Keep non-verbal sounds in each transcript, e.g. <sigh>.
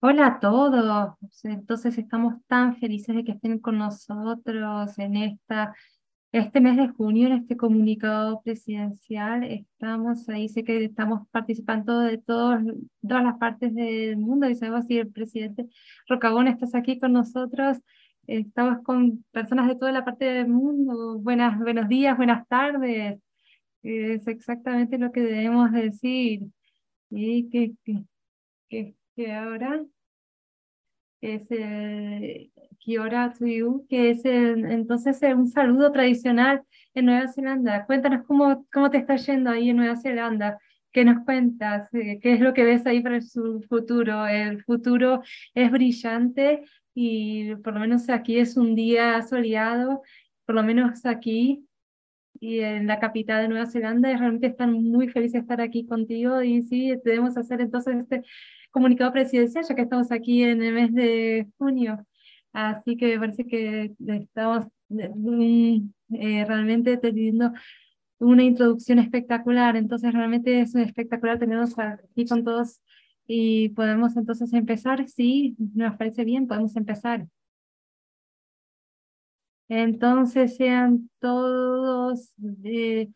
Hola a todos. Entonces estamos tan felices de que estén con nosotros en esta, este mes de junio, en este comunicado presidencial. Estamos ahí, sé que estamos participando de todos, todas las partes del mundo y sabemos si el presidente Rocabón estás aquí con nosotros. Estamos con personas de toda la parte del mundo. Buenas, buenos días, buenas tardes. Es exactamente lo que debemos decir. Y que, que, que que ahora es el Kia to you, que es el, entonces un saludo tradicional en Nueva Zelanda. Cuéntanos cómo, cómo te está yendo ahí en Nueva Zelanda. ¿Qué nos cuentas? Eh, ¿Qué es lo que ves ahí para su futuro? El futuro es brillante y por lo menos aquí es un día soleado, por lo menos aquí y en la capital de Nueva Zelanda. Realmente están muy felices de estar aquí contigo y sí, debemos hacer entonces este comunicado presidencial, ya que estamos aquí en el mes de junio. Así que me parece que estamos eh, realmente teniendo una introducción espectacular. Entonces, realmente es espectacular tenernos aquí con todos y podemos entonces empezar. Sí, nos parece bien, podemos empezar. Entonces, sean todos eh,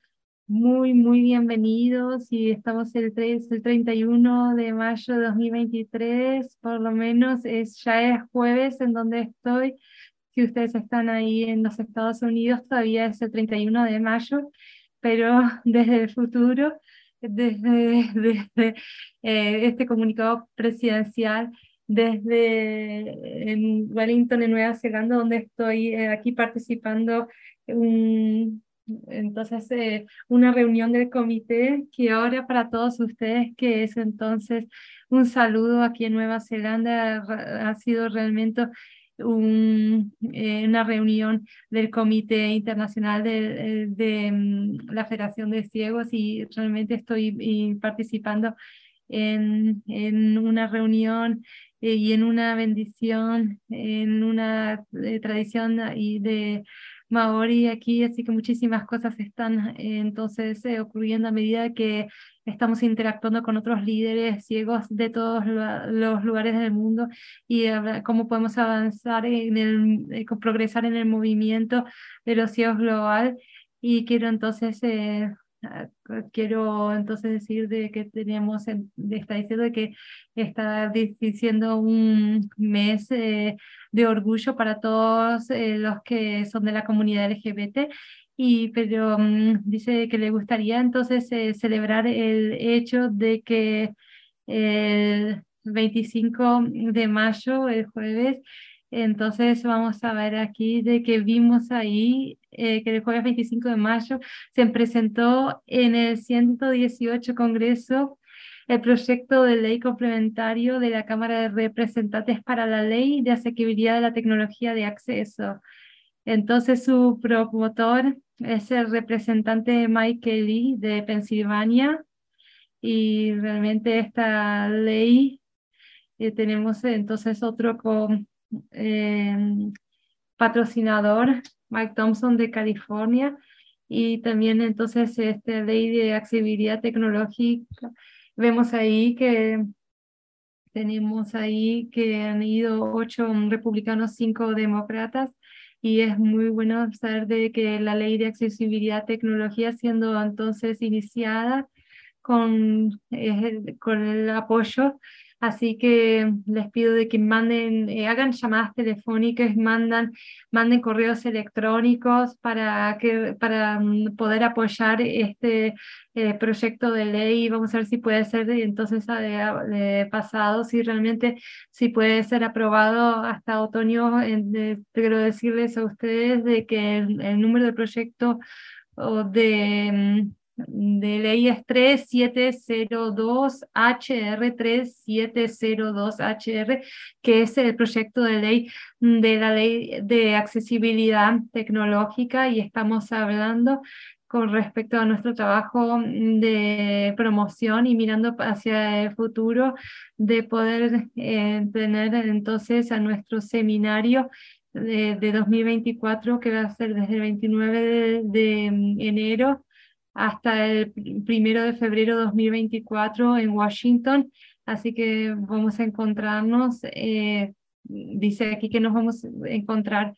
muy, muy bienvenidos y estamos el, 3, el 31 de mayo de 2023, por lo menos es, ya es jueves en donde estoy. Si ustedes están ahí en los Estados Unidos, todavía es el 31 de mayo, pero <laughs> desde el futuro, desde, <laughs> desde eh, este comunicado presidencial, desde en Wellington, en Nueva Zelanda, donde estoy eh, aquí participando un, entonces eh, una reunión del comité que ahora para todos ustedes, que es entonces un saludo aquí en Nueva Zelanda, ha sido realmente un, eh, una reunión del Comité Internacional de, de, mm, la Federación de Ciegos y realmente estoy participando en, en una reunión eh, y en una bendición, en una tradición y de maori aquí, así que muchísimas cosas están eh, entonces eh, ocurriendo a medida que estamos interactuando con otros líderes ciegos de todos los lugares del mundo y cómo podemos avanzar en el, eh, progresar en el movimiento de los ciegos global. Y quiero entonces quiero entonces decir de que tenemos, está diciendo que está diciendo un mes eh, de orgullo para todos eh, los que son de la comunidad LGBT, y, pero mm, dice que le gustaría entonces eh, celebrar el hecho de que el 25 de mayo, el jueves, entonces vamos a ver aquí de que vimos ahí eh, que el jueves 25 de mayo se presentó en el 118 Congreso el proyecto de ley complementario de la Cámara de Representantes para la Ley de Asequibilidad de la Tecnología de Acceso. Entonces su promotor es el representante Mike Kelly de Pensilvania y realmente esta ley eh, tenemos entonces otro con Em, patrocinador, Mike Thompson de California, y también entonces esta ley de accesibilidad tecnológica. Vemos ahí que tenemos ahí que han ido ocho republicanos, cinco demócratas, y es muy bueno saber de que la ley de accesibilidad tecnología siendo entonces iniciada con, eh, con el apoyo Así que les pido de que manden, eh, hagan llamadas telefónicas, mandan, manden correos electrónicos para, que, para mm, poder apoyar este eh, proyecto de ley. Vamos a ver si puede ser entonces pasado, si realmente si puede ser aprobado hasta otoño. quiero decirles a ustedes de que el, número de proyecto o de mm, de leyes 3702HR, 3702HR, que es el proyecto de ley de la ley de accesibilidad tecnológica y estamos hablando con respecto a nuestro trabajo de promoción y mirando hacia el futuro de poder eh, tener entonces a nuestro seminario de, 2024 que va a ser desde el 29 de enero hasta el primero de febrero de 2024 en Washington Así que vamos a encontrarnos, eh, dice aquí que nos vamos a encontrar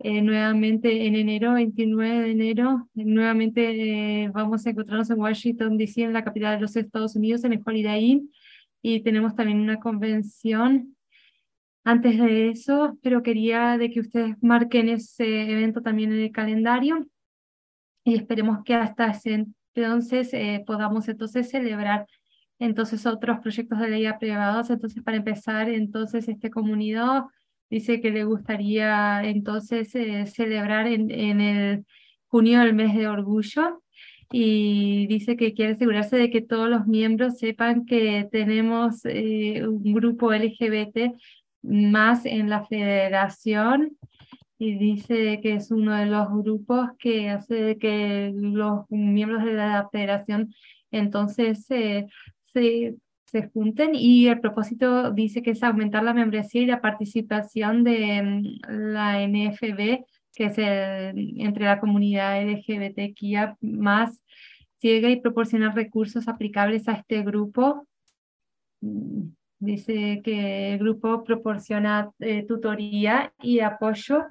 eh, nuevamente en enero, 29 de enero. Nuevamente eh, vamos a encontrarnos en Washington, D.C., en la capital de los Estados Unidos, en el Holiday Inn. Y tenemos también una convención antes de eso, pero quería de que ustedes marquen ese evento también en el calendario y esperemos que hasta ese entonces podamos entonces celebrar entonces otros proyectos de ley aprobados. Entonces, para empezar, entonces este comunidad dice que le gustaría entonces eh, celebrar en, en el junio el mes de orgullo y dice que quiere asegurarse de que todos los miembros sepan que tenemos eh, un grupo LGBT más en la federación y dice que es uno de los grupos que hace que los miembros de la federación entonces eh, se, se junten y el propósito dice que es aumentar la membresía y la participación de mm, la NFB, que es entre la comunidad LGBTQIA más ciega y proporcionar recursos aplicables a este grupo. Mm, dice que el grupo proporciona eh, tutoría y apoyo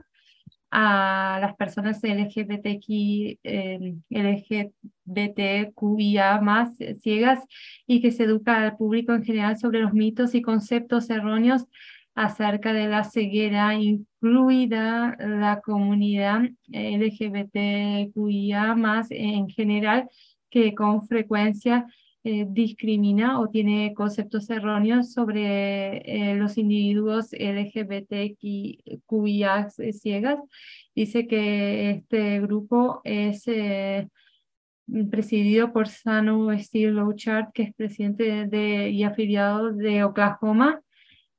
a las personas LGBTQ, eh, LGBTQIA más ciegas y que se educa al público en general sobre los mitos y conceptos erróneos acerca de la ceguera, incluida la comunidad LGBTQIA más en general, que con frecuencia eh, discrimina o tiene conceptos erróneos sobre eh, los individuos LGBTQIA ciegas. Dice que este grupo es eh, presidido por Sanu Steve Louchard, que es presidente de, y afiliado de Oklahoma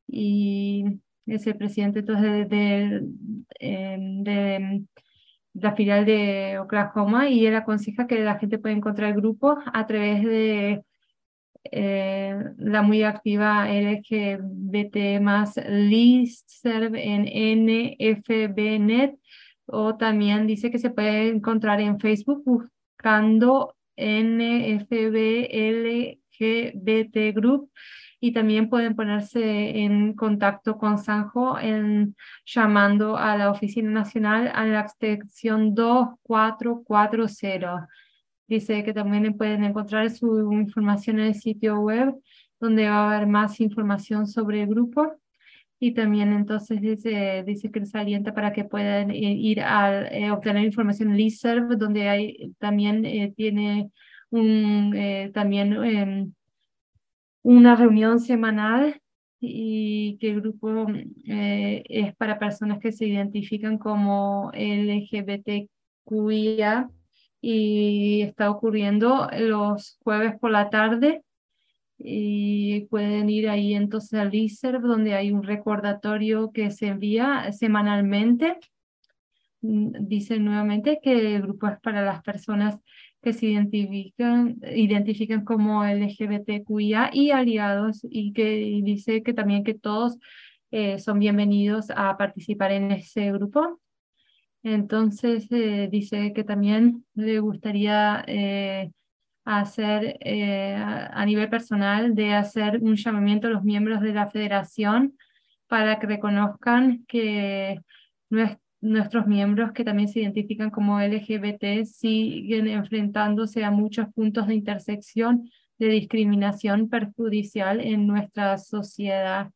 y es el presidente entonces de, de la filial de Oklahoma y él aconseja que la gente puede encontrar grupos a través de eh, la muy activa LGBT más listserv en NFBnet o también dice que se puede encontrar en Facebook buscando NFB LGBT Group y también pueden ponerse en contacto con Sanjo en, llamando a la Oficina Nacional a la extensión 2440. Dice que también pueden encontrar su información en el sitio web donde va a haber más información sobre el grupo y también entonces dice, dice que les alienta para que puedan eh, ir a eh, obtener información en Listserv, donde hay también eh, tiene un también em, una reunión semanal y que el grupo eh, es para personas que se identifican como LGBTQIA y está ocurriendo los jueves por la tarde y pueden ir ahí entonces al ISERV donde hay un recordatorio que se envía semanalmente. Mm, dice nuevamente que el grupo es para las personas que se identifican, identifican como LGBTQIA y aliados y que dice que también que todos eh, son bienvenidos a participar en ese grupo. Entonces eh, dice que también le gustaría eh, hacer a nivel personal de hacer un llamamiento a los miembros de la federación para que reconozcan que nuestra nuestros miembros que también se identifican como LGBT siguen enfrentándose a muchos puntos de intersección de discriminación perjudicial en nuestra sociedad.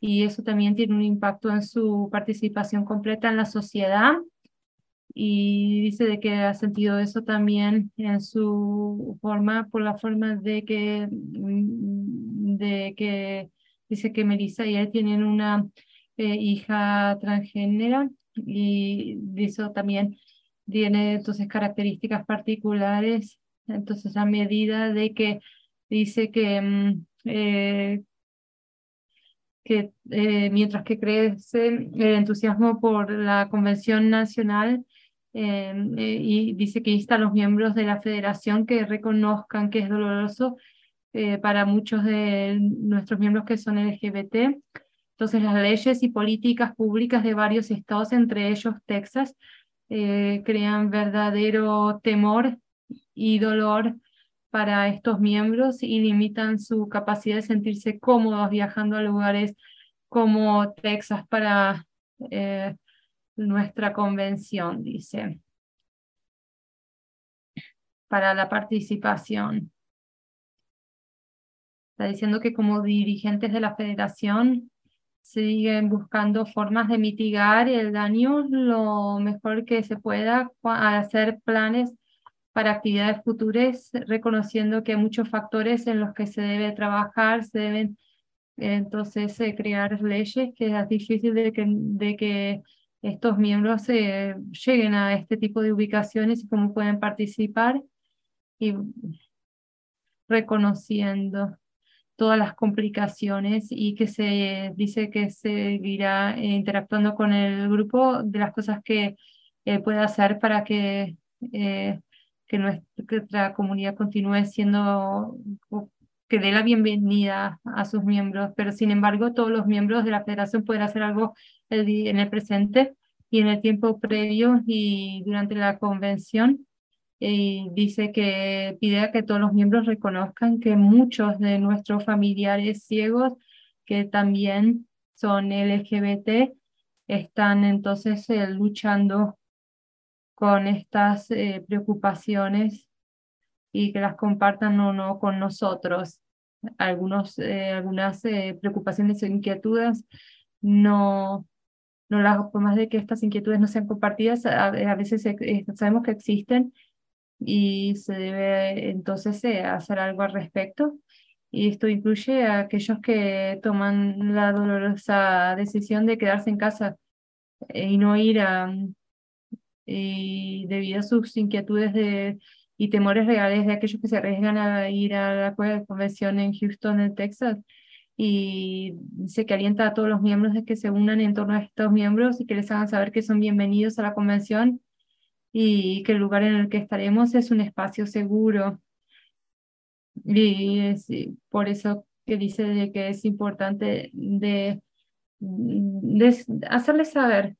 Y eso también tiene un impacto en su participación completa en la sociedad. Y dice de que ha sentido eso también en su forma, por la forma de que, de que dice que Melissa y él tienen una eh, hija transgénera y eso también tiene entonces características particulares. Entonces, a medida de que dice que, mm, eh, que eh, mientras que crece el entusiasmo por la Convención Nacional, eh, y dice que insta a los miembros de la federación que reconozcan que es doloroso para muchos de nuestros miembros que son LGBT, entonces, las leyes y políticas públicas de varios estados, entre ellos Texas, eh, crean verdadero temor y dolor para estos miembros y limitan su capacidad de sentirse cómodos viajando a lugares como Texas para eh, nuestra convención, dice, para la participación. Está diciendo que como dirigentes de la federación siguen buscando formas de mitigar el daño lo mejor que se pueda, hacer planes para actividades futuras, reconociendo que hay muchos factores en los que se debe trabajar, se deben entonces eh, crear leyes que es difícil de que, de que estos miembros eh, lleguen a este tipo de ubicaciones y cómo pueden participar y reconociendo todas las complicaciones y que se dice que seguirá eh, interactuando con el grupo de las cosas que eh, puede hacer para que, eh, que nuestra comunidad continúe siendo, que dé la bienvenida a sus miembros, pero sin embargo todos los miembros de la federación pueden hacer algo en el presente y en el tiempo previo y durante la convención y dice que pide a que todos los miembros reconozcan que muchos de nuestros familiares ciegos que también son LGBT están entonces eh, luchando con estas eh, preocupaciones y que las compartan o no con nosotros. Algunos, eh, algunas preocupaciones o inquietudes no, no las, por más de que estas inquietudes no sean compartidas, a, a veces sabemos que existen y se debe entonces eh, hacer algo al respecto. Y esto incluye a aquellos que toman la dolorosa decisión de quedarse en casa eh, y no ir a, y debido a sus inquietudes de, y temores reales de aquellos que se arriesgan a ir a la convención en Houston, en Texas. Y dice que alienta a todos los miembros de que se unan en torno a estos miembros y que les hagan saber que son bienvenidos a la convención y que el lugar en el que estaremos es un espacio seguro. Y es por eso que dice de que es importante de, de hacerles saber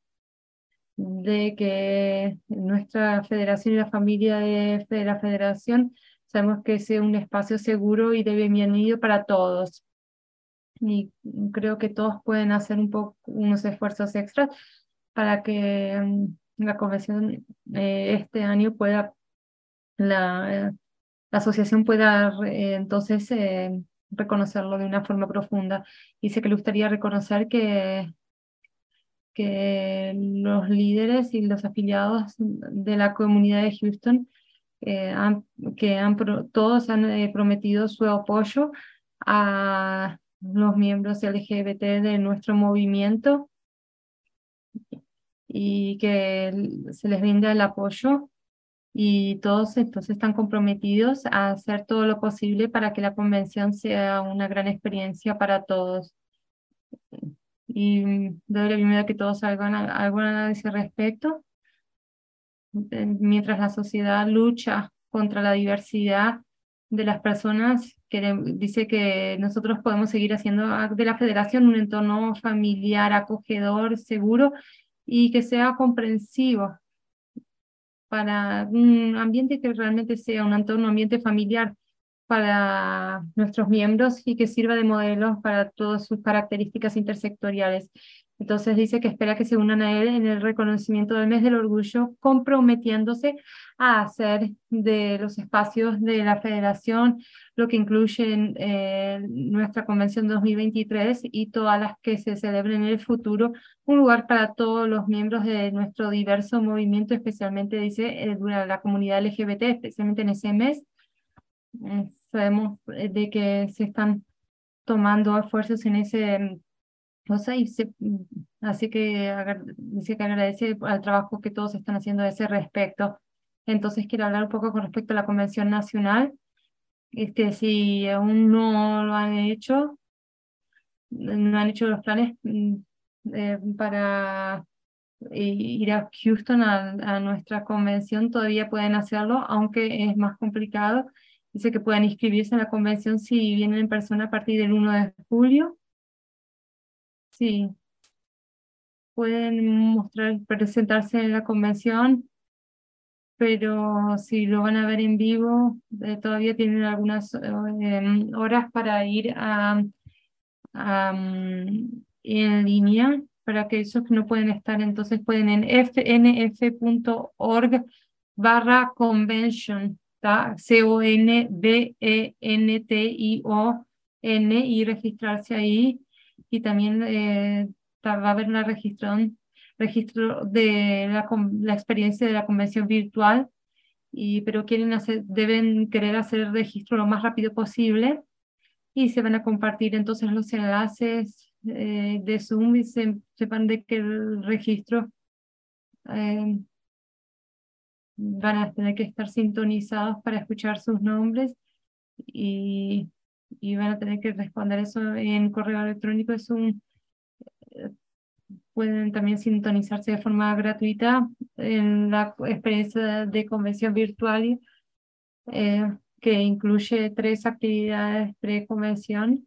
de que nuestra federación y la familia de, la federación sabemos que es un espacio seguro y de bienvenido para todos. Y creo que todos pueden hacer un poco unos esfuerzos extras para que la convención eh, este año pueda, la, asociación pueda eh, entonces eh, reconocerlo de una forma profunda. Dice que le gustaría reconocer que, que los líderes y los afiliados de la comunidad de Houston, han, que han, todos han prometido su apoyo a los miembros LGBT de nuestro movimiento y que se les brinda el apoyo y todos entonces están comprometidos a hacer todo lo posible para que la convención sea una gran experiencia para todos. Y doy la bienvenida a que todos hagan algo a ese respecto. Mientras la sociedad lucha contra la diversidad de las personas, que dice que nosotros podemos seguir haciendo de la federación un entorno familiar, acogedor, seguro y que sea comprensivo para un ambiente que realmente sea un entorno, ambiente familiar para nuestros miembros y que sirva de modelo para todas sus características intersectoriales. Entonces dice que espera que se unan a él en el reconocimiento del mes del orgullo, comprometiéndose a hacer de los espacios de la federación, lo que incluye eh, nuestra convención 2023 y todas las que se celebren en el futuro, un lugar para todos los miembros de nuestro diverso movimiento, especialmente dice eh, la comunidad LGBT, especialmente en ese mes. Eh, sabemos eh, de que se están tomando esfuerzos en ese Mm, así que dice que agradece al trabajo que todos están haciendo a ese respecto. Entonces quiero hablar un poco con respecto a la Convención Nacional. Este, si aún no lo han hecho, no han hecho los planes mm, eh, para ir a Houston a, a, nuestra convención, todavía pueden hacerlo, aunque es más complicado. Dice que pueden inscribirse en la convención si vienen en persona a partir del 1 de julio Sí, pueden mostrar, presentarse en la convención pero si lo van a ver en vivo, eh, todavía tienen algunas em, horas para ir mm, en línea. Para aquellos que no pueden estar, entonces pueden en fnf.org barra convention, C-O-N-V-E-N-T-I-O-N y registrarse ahí. Y también eh, va a haber una registrón registro de la, la experiencia de la convención virtual, y, pero quieren hacer, deben querer hacer el registro lo más rápido posible y se van a compartir entonces los enlaces eh, de Zoom y se, sepan de que el registro eh, van a tener que estar sintonizados para escuchar sus nombres y, y van a tener que responder eso en correo electrónico. Es un pueden también sintonizarse de forma gratuita en la experiencia de convención virtual eh, que incluye tres actividades pre-convención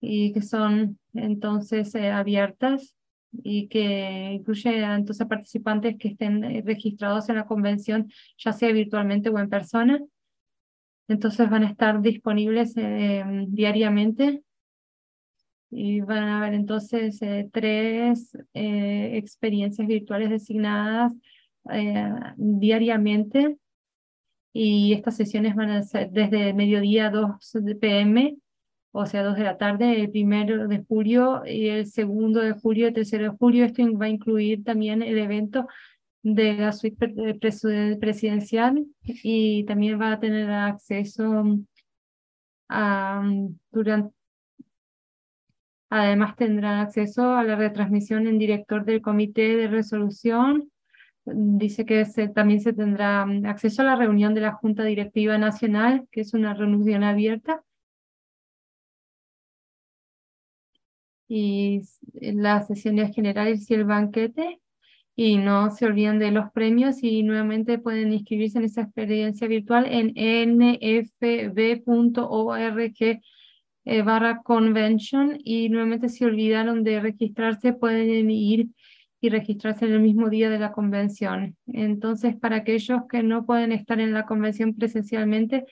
y que son entonces eh, abiertas y que incluye entonces participantes que estén eh, registrados en la convención, ya sea virtualmente o en persona. Entonces van a estar disponibles diariamente y van a haber entonces eh, tres eh, experiencias virtuales designadas eh, diariamente y estas sesiones van a ser desde mediodía 2 de pm, o sea 2 de la tarde, el primero de julio y el segundo de julio, el tercero de julio. Esto va a incluir también el evento de la suite presidencial y también va a tener acceso a, durante Además tendrán acceso a la retransmisión en director del comité de resolución. Dice que también se tendrá mm, acceso a la reunión de la Junta Directiva Nacional, que es una reunión abierta. Y las sesiones generales y el banquete. Y no se olviden de los premios y nuevamente pueden inscribirse en esa experiencia virtual en nfb.org eh, barra convention y nuevamente si olvidaron de registrarse pueden ir y registrarse en el mismo día de la convención. Entonces, para aquellos que no pueden estar en la convención presencialmente,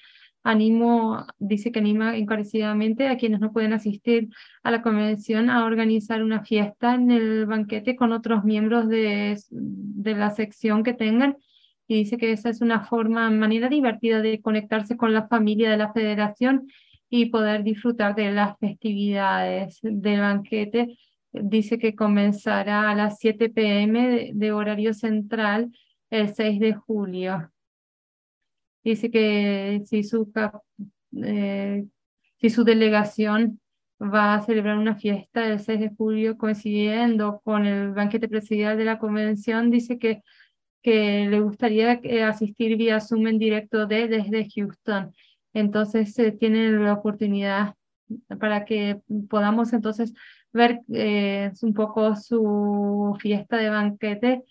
animo, dice que anima encarecidamente a quienes no pueden asistir a la convención a organizar una fiesta en el banquete con otros miembros de, de la sección que tengan y dice que esa es una forma, manera divertida de conectarse con la familia de la federación y poder disfrutar de las festividades del banquete. Dice que comenzará a las 7 pm de, horario central el 6 de julio. Dice que si su, eh, si su delegación va a celebrar una fiesta el 6 de julio coincidiendo con el banquete presidencial de la convención, dice que, que le gustaría eh, asistir vía Zoom en directo de, desde Houston entonces se tiene la oportunidad para que podamos entonces ver eh, un poco su fiesta de banquete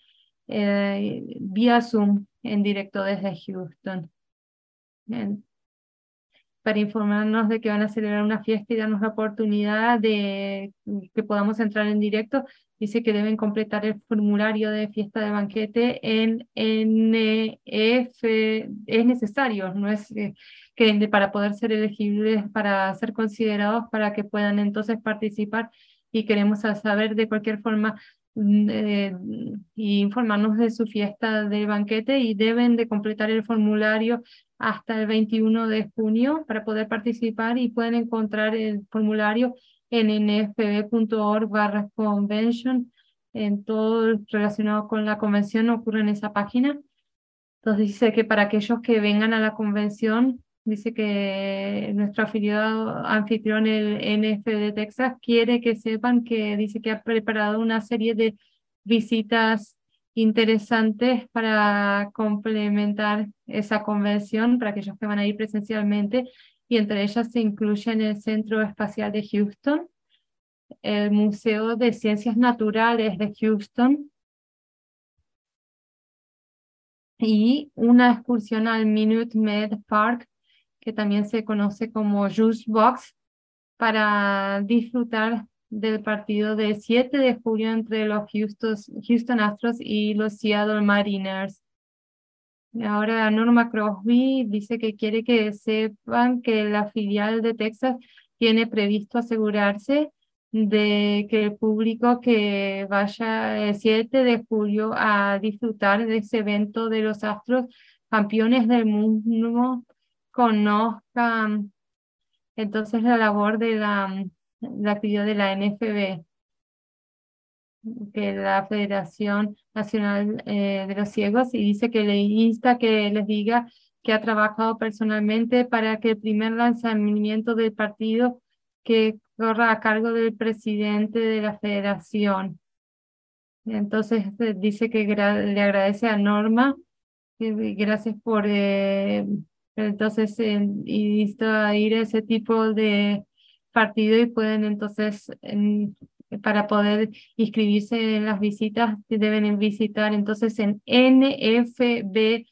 eh, vía Zoom en directo desde Houston. Para informarnos de que van a celebrar una fiesta y darnos la oportunidad de que podamos entrar en directo, dice que deben completar el formulario de fiesta de banquete en NF, es necesario, no es eh, que para poder ser elegibles, para ser considerados, para que puedan entonces participar. Y queremos saber de cualquier forma eh, y informarnos de su fiesta de banquete y deben de completar el formulario hasta el 21 de junio para poder participar y pueden encontrar el formulario en nfb.org barra convention en todo relacionado con la convención ocurre en esa página. Entonces dice que para aquellos que vengan a la convención Dice que nuestro afiliado anfitrión, el NF de Texas, quiere que sepan que dice que ha preparado una serie de visitas interesantes para complementar esa convención para aquellos que van a ir presencialmente y entre ellas se incluyen el Centro Espacial de Houston, el Museo de Ciencias Naturales de Houston y una excursión al Minute Med Park que también se conoce como Juice Box, para disfrutar del partido del 7 de julio entre los Houston, Houston Astros y los Seattle Mariners. Ahora Norma Crosby dice que quiere que sepan que la filial de Texas tiene previsto asegurarse de que el público que vaya el 7 de julio a disfrutar de ese evento de los astros campeones del mundo conozcan entonces la labor de la, la actividad de la NFB que la Federación Nacional eh, de los Ciegos y dice que le insta que les diga que ha trabajado personalmente para que el primer lanzamiento del partido que corra a cargo del presidente de la federación. Entonces eh, dice que le agradece a Norma, que gracias por eh, entonces y a ir a ese tipo de partido y pueden entonces para poder inscribirse en las visitas, deben visitar entonces en nfbtx.org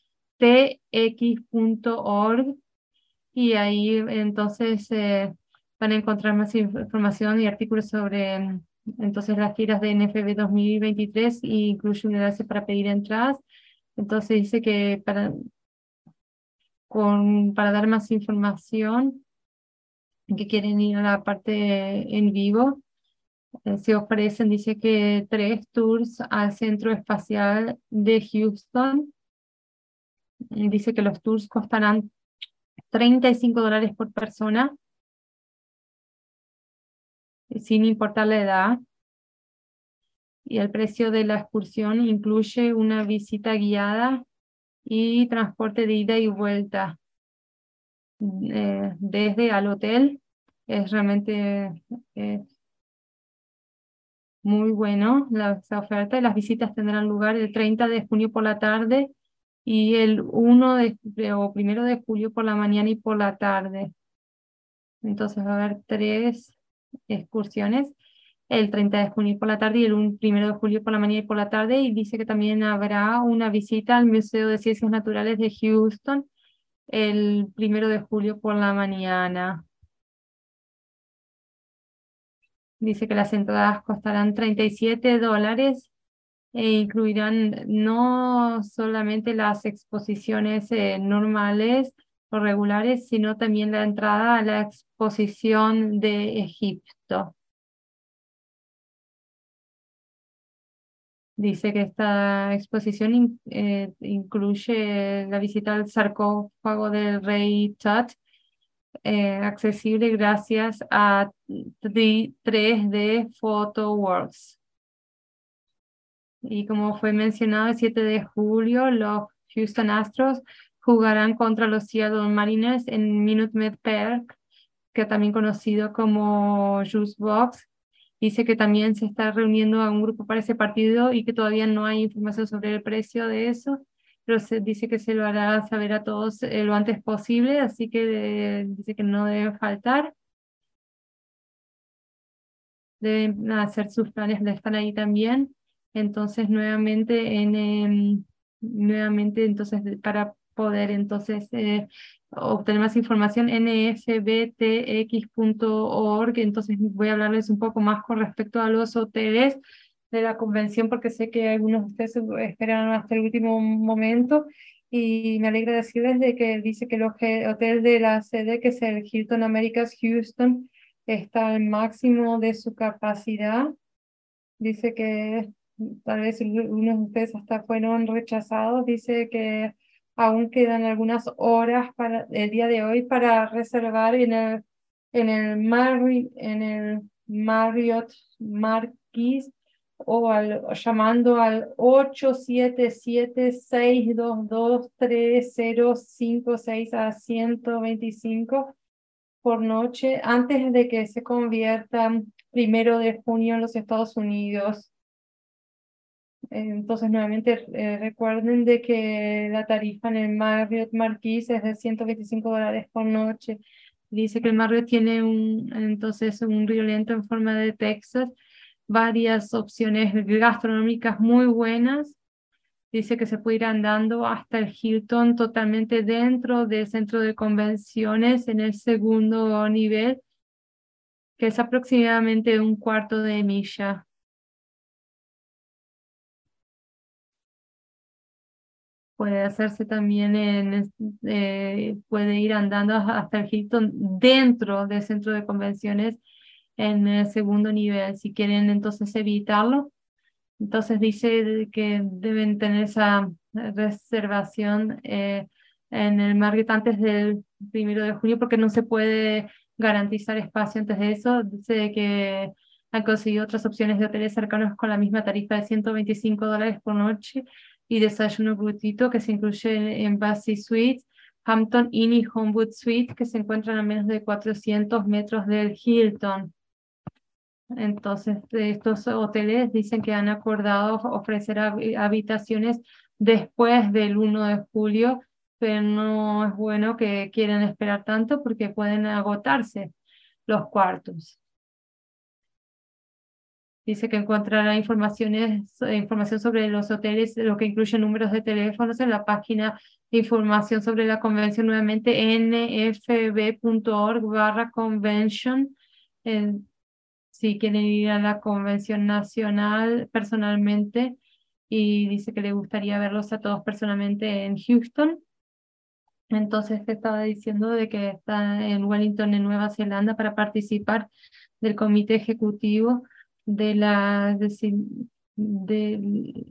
y ahí entonces eh, van a encontrar más información y artículos sobre entonces las giras de NFB 2023 e incluye un enlace para pedir entradas. Entonces dice que para, con, para dar más información, que quieren ir a la parte en vivo, eh, se ofrecen, dice que tres tours al Centro Espacial de Houston. Dice que los tours costarán 35 dólares por persona, sin importar la edad. Y el precio de la excursión incluye una visita guiada y transporte de ida y vuelta eh, desde al hotel. Es realmente eh, muy bueno la, oferta las visitas tendrán lugar el 30 de junio por la tarde y el 1 de, o primero de julio por la mañana y por la tarde. Entonces va a haber tres excursiones, el 30 de junio por la tarde y el 1 primero de julio por la mañana y por la tarde. Y dice que también habrá una visita al Museo de Ciencias Naturales de Houston el primero de julio por la mañana. Dice que las entradas costarán 37 dólares e incluirán no solamente las exposiciones eh, normales o regulares, sino también la entrada a la exposición de Egipto. Dice que esta exposición eh, incluye la visita al sarcófago del rey Tut eh, accesible gracias a 3D PhotoWorks. Y como fue mencionado, el 7 de julio los Houston Astros jugarán contra los Seattle Mariners en Minute Med Park, que también conocido como Juice Box. Dice que también se está reuniendo a un grupo para ese partido y que todavía no hay información sobre el precio de eso pero se dice que se lo hará saber a todos eh, lo antes posible, así que dice que no debe faltar. Deben hacer sus planes, están ahí también. Entonces, nuevamente, en, em, nuevamente, entonces, para poder entonces eh, obtener más información, nsbtx.org. Entonces, voy a hablarles un poco más con respecto a los hoteles de la convención porque sé que algunos de ustedes esperaron hasta el último momento y me alegra decirles de que dice que el hotel de la sede, que es el Hilton Americas Houston, está al máximo de su capacidad. Dice que tal vez algunos de ustedes hasta fueron rechazados. Dice que aún quedan algunas horas para el día de hoy para reservar en el en el en el Marriott Marquis o al, llamando al 877-622-3056 a 125 por noche antes de que se conviertan primero de junio en los Estados Unidos. Entonces, nuevamente eh, recuerden de que la tarifa en el Marriott Marquis es de 125 dólares por noche. Dice que el Marriott tiene un, entonces un río lento en forma de Texas varias opciones gastronómicas muy buenas. Dice que se puede ir andando hasta el Hilton totalmente dentro del centro de convenciones en el segundo nivel, que es aproximadamente un cuarto de milla. Puede hacerse también en, eh, puede ir andando hasta el Hilton dentro del centro de convenciones en el segundo nivel. Si quieren entonces evitarlo, entonces dice que deben tener esa reservación eh, en el market antes del primero de junio porque no se puede garantizar espacio antes de eso. Dice que han conseguido otras opciones de hoteles cercanos con la misma tarifa de 125 dólares por noche y desayuno gratuito que se incluye en Bassey Suites, Hampton Inn y Homewood Suite que se encuentran a menos de 400 metros del Hilton. Entonces, estos hoteles dicen que han acordado ofrecer habitaciones después del 1 de julio, pero no es bueno que quieran esperar tanto porque pueden agotarse los cuartos. Dice que encontrará informaciones, información sobre los hoteles, lo que incluye números de teléfonos en la página información sobre la convención, nuevamente nfb.org barra convention. si quieren ir a la convención nacional personalmente y dice que le gustaría verlos a todos personalmente en Houston. Entonces estaba diciendo de que está en Wellington, en Nueva Zelanda, para participar del comité ejecutivo de la de,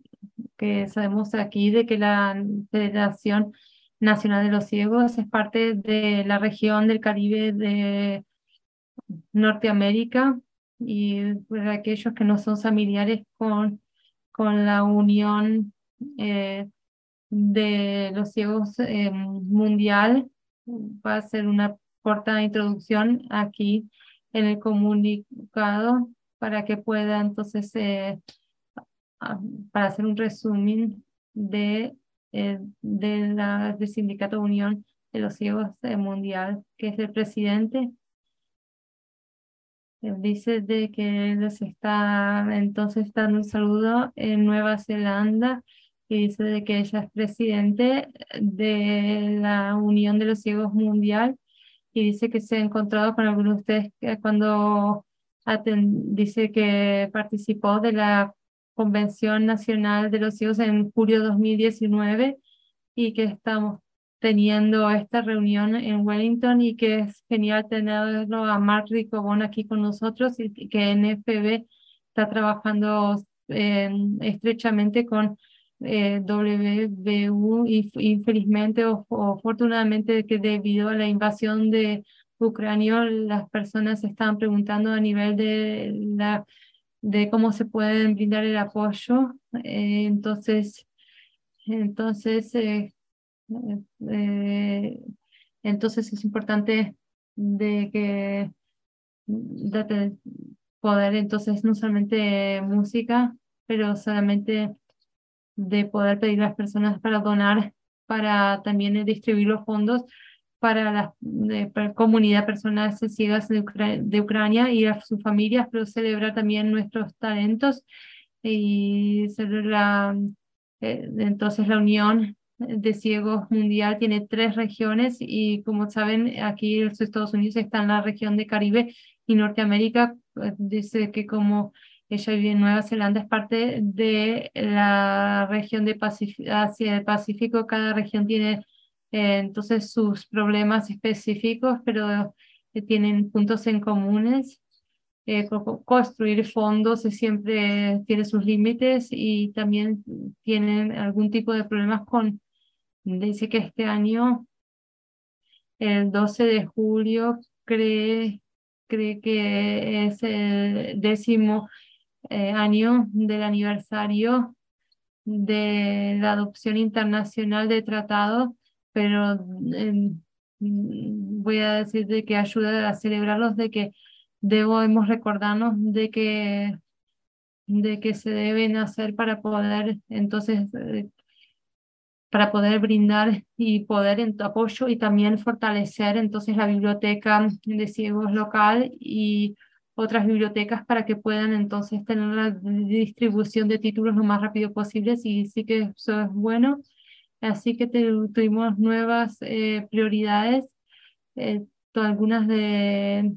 que sabemos aquí de que la Federación Nacional de los Ciegos es parte de la región del Caribe de Norteamérica y para aquellos que no son familiares con, con la Unión eh, de los Ciegos eh, Mundial, va a ser una corta introducción aquí en el comunicado para que pueda entonces, eh, para hacer un resumen de, eh, de la, del Sindicato Unión de los Ciegos eh, Mundial, que es el presidente. Él dice de que les está entonces dando un saludo en Nueva Zelanda y dice de que ella es presidente de la Unión de los Ciegos Mundial y dice que se ha encontrado con algunos de ustedes cuando dice que participó de la Convención Nacional de los Ciegos en julio de 2019 y que estamos teniendo esta reunión en Wellington y que es genial tenerlo a Mark Ricobón aquí con nosotros y que NFB está trabajando em, estrechamente con eh, WBU y infelizmente o, o afortunadamente que debido a la invasión de Ucrania, las personas estaban preguntando a nivel de, la, de cómo se pueden brindar el apoyo. Eh, entonces, entonces, eh, eh, entonces es importante de que de poder entonces no solamente música, pero solamente de poder pedir a las personas para donar, para también distribuir los fondos para la comunidad personas ciegas de, de, Ucrania y a sus familias, pero celebrar también nuestros talentos y celebrar eh, entonces la Unión de Ciegos Mundial tiene tres regiones y como saben aquí en los Estados Unidos está en la región de Caribe y Norteamérica, eh, dice que como ella vive en Nueva Zelanda, es parte de la región de Pacífico, Asia del Pacífico, cada región tiene eh, entonces sus problemas específicos, pero eh, tienen puntos en comunes. Eh, construir fondos siempre tiene sus límites y también tienen algún tipo de problemas con, dice que este año, el 12 de julio, cree, cree que es el décimo año del aniversario de la adopción internacional de tratados pero em, voy a decir de que ayuda a celebrarlos, de que debemos recordarnos de que, de que se deben hacer para poder entonces eh, para poder brindar y poder en apoyo y también fortalecer entonces la biblioteca de ciegos local y otras bibliotecas para que puedan entonces tener la distribución de títulos lo más rápido posible. Y sí que eso es bueno Así que tuvimos nuevas eh, prioridades, eh, algunas de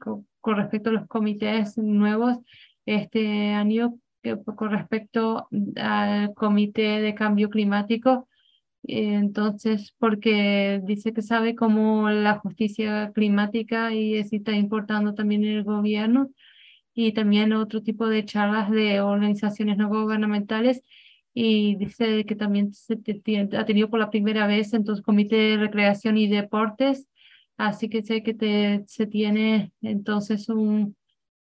con, respecto a los comités nuevos este año, con respecto al comité de cambio climático, Entonces, porque dice que sabe cómo la justicia climática y está importando también el gobierno y también otro tipo de charlas de organizaciones no gubernamentales y dice que también se ha tenido por la primera vez entonces Comité de Recreación y Deportes, así que sé que te, se tiene entonces un,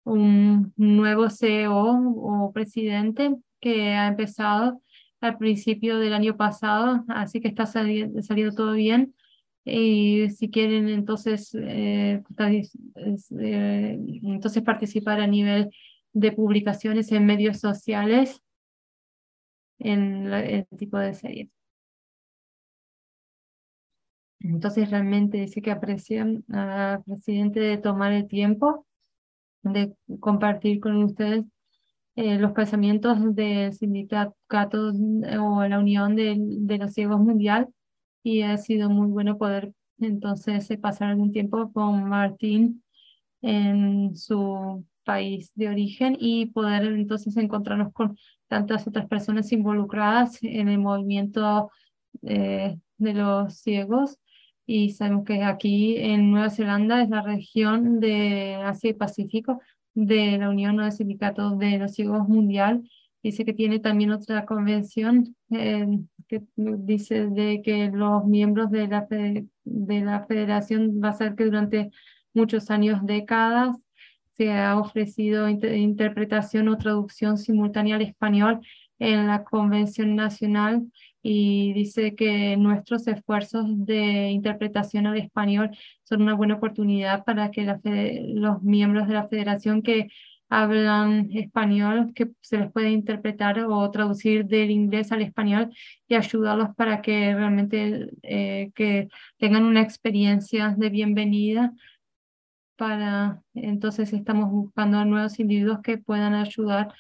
un nuevo CEO o presidente que ha empezado al principio del año pasado, así que está saliendo, saliendo todo bien. Y si quieren entonces, eh, eh, entonces participar a nivel de publicaciones en medios sociales en el tipo de serie. Entonces realmente dice que aprecian al presidente de tomar el tiempo de compartir con ustedes eh, los pensamientos del sindicato eh, o la unión de, de, los ciegos mundial y ha sido muy bueno poder entonces eh, pasar algún tiempo con Martín en su país de origen y poder entonces encontrarnos con tantas otras personas involucradas en el movimiento de los ciegos. Y sabemos que aquí en Nueva Zelanda es la región de Asia y Pacífico de la Unión de Sindicatos de los Ciegos Mundial. Dice que tiene también otra convención eh, que dice de que los miembros de la, de la federación va a ser que durante muchos años, décadas, se ha ofrecido interpretación o traducción simultánea al español en la Convención Nacional y dice que nuestros esfuerzos de interpretación al español son una buena oportunidad para que los miembros de la federación que hablan español, que se les pueda interpretar o traducir del inglés al español y ayudarlos para que realmente eh, que tengan una experiencia de bienvenida para entonces estamos buscando nuevos individuos que puedan ayudar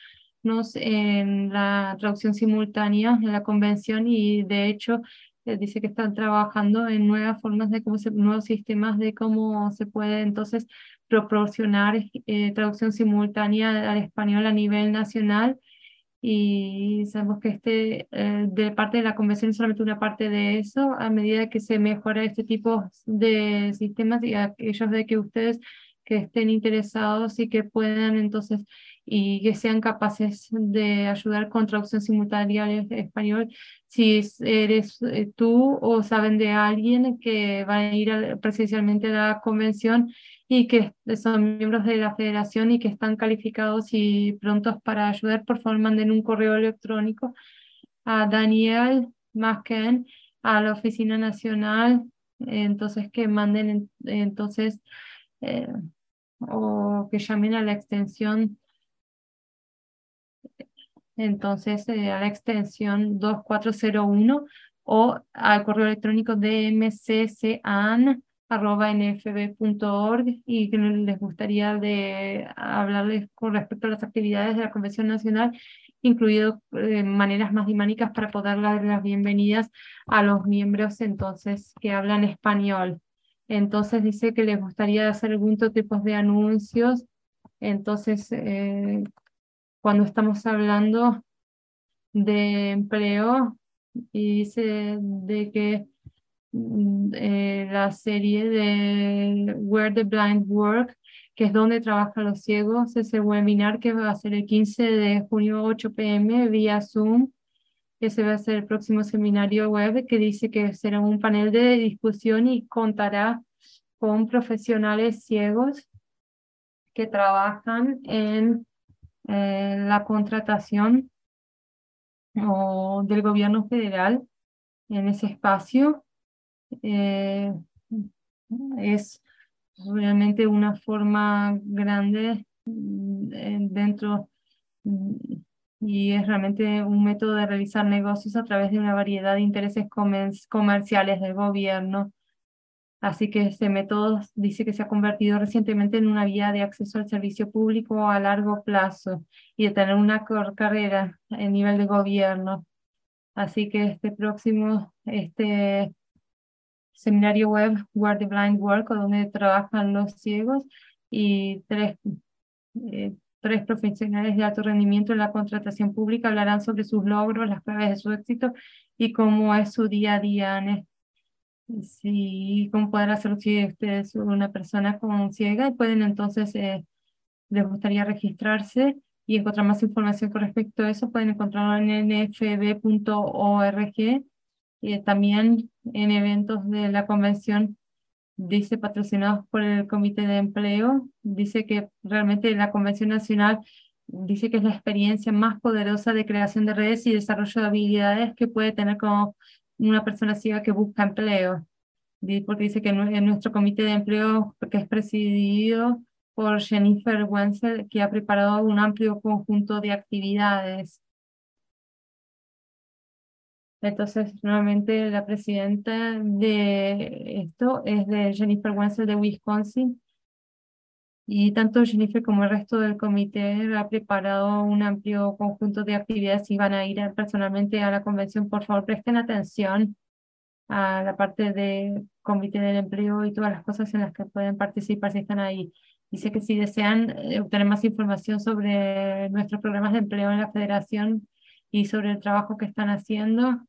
en la traducción simultánea en la convención y de hecho eh, dice que están trabajando en nuevas formas de cómo se, nuevos sistemas de cómo se puede entonces proporcionar eh, traducción simultánea al español a nivel nacional y sabemos que este eh, de parte de la convención es solamente una parte de eso a medida que se mejora este tipo de sistemas y aquellos de que ustedes que estén interesados y que puedan entonces y que sean capaces de ayudar con traducción simultánea al español. Si eres eh, tú o saben de alguien que va a ir presencialmente a la convención y que son miembros de la federación y que están calificados y prontos para ayudar, por favor manden un correo electrónico a Daniel Masken a la Oficina Nacional, entonces que manden entonces eh, o que llamen a la extensión entonces eh, a la extensión 2401 o al correo electrónico dmccan.nfb.org y que les gustaría de hablarles con respecto a las actividades de la Convención Nacional, incluido eh, maneras más dinámicas para poder dar las bienvenidas a los miembros entonces que hablan español. Entonces dice que les gustaría hacer algún tipo de anuncios. Entonces, eh, cuando estamos hablando de empleo y dice de que eh, la serie de Where the Blind Work, que es donde trabajan los ciegos, ese webinar que va a ser el 15 de junio 8 pm vía Zoom, ese va a ser el próximo seminario web que dice que será un panel de discusión y contará con profesionales ciegos que trabajan en eh, la contratación o del gobierno federal en ese espacio eh, es realmente una forma grande mm, dentro mm, y es realmente un método de realizar negocios a través de una variedad de intereses comerciales del gobierno Así que este método dice que se ha convertido recientemente en una vía de acceso al servicio público a largo plazo y de tener una carrera en nivel de gobierno. Así que este próximo, este seminario web, Where the Blind Work, donde trabajan los ciegos y tres, eh, tres profesionales de alto rendimiento en la contratación pública hablarán sobre sus logros, las claves de su éxito y cómo es su día a día. Sí, cómo poder hacerlo si usted es una persona con ciega y pueden entonces, eh, les gustaría registrarse y encontrar más información con respecto a eso, pueden encontrarlo en nfb.org y también en eventos de la convención dice patrocinados por el Comité de Empleo, dice que realmente la Convención Nacional dice que es la experiencia más poderosa de creación de redes y desarrollo de habilidades que puede tener como una persona ciega que busca empleo. Porque dice que en nuestro comité de empleo, que es presidido por Jennifer Wenzel, que ha preparado un amplio conjunto de actividades entonces, nuevamente la presidenta de esto es de Jennifer Wenzel de Wisconsin. Y tanto Jennifer como el resto del comité ha preparado un amplio conjunto de actividades y van a ir personalmente a la convención. Por favor, presten atención a la parte del comité del empleo y todas las cosas en las que pueden participar si están ahí. Dice que si desean eh, obtener más información sobre nuestros programas de empleo en la federación y sobre el trabajo que están haciendo,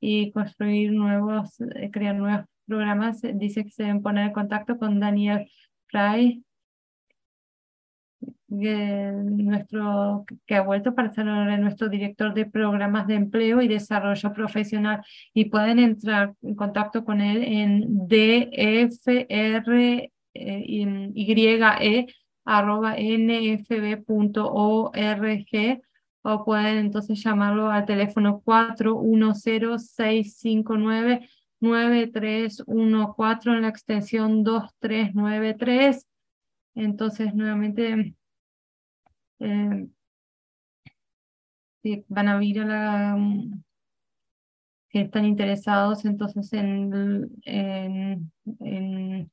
y construir nuevos, eh, crear nuevos programas. Dice que se deben poner en contacto con Daniel Fry, que, nuestro, que ha vuelto para ser nuestro director de programas de empleo y desarrollo profesional. Y pueden entrar en contacto con él en dfr eh, arroba nfb.org o pueden entonces llamarlo al teléfono 410-659-9314 en la extensión 2393. Entonces, nuevamente, eh, si van a ir a. Si están interesados entonces en, en, en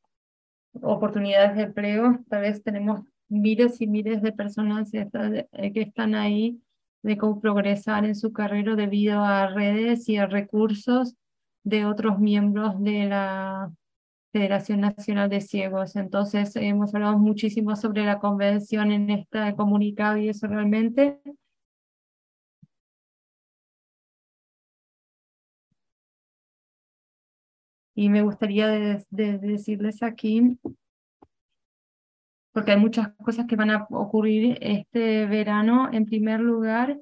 oportunidades de empleo, tal vez tenemos miles y miles de personas que están ahí de cómo progresar en su carrera debido a redes y a recursos de otros miembros de la Federación Nacional de Ciegos. Entonces, hemos hablado muchísimo sobre la convención en este comunicado y eso realmente Y me gustaría decirles aquí, porque hay muchas cosas que van a ocurrir este verano. En primer lugar,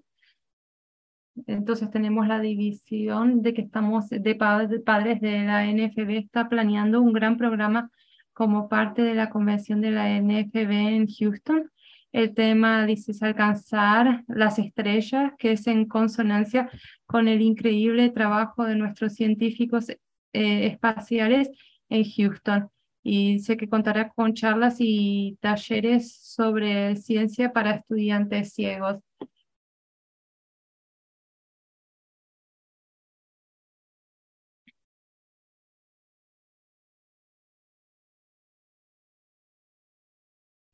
entonces tenemos la división de que estamos de padres de la NFB está planeando un gran programa como parte de la convención de la NFB en Houston. El tema dice alcanzar las estrellas, que es en consonancia con el increíble trabajo de nuestros científicos eh, espaciales en Houston y sé que contará con charlas y talleres sobre ciencia para estudiantes ciegos.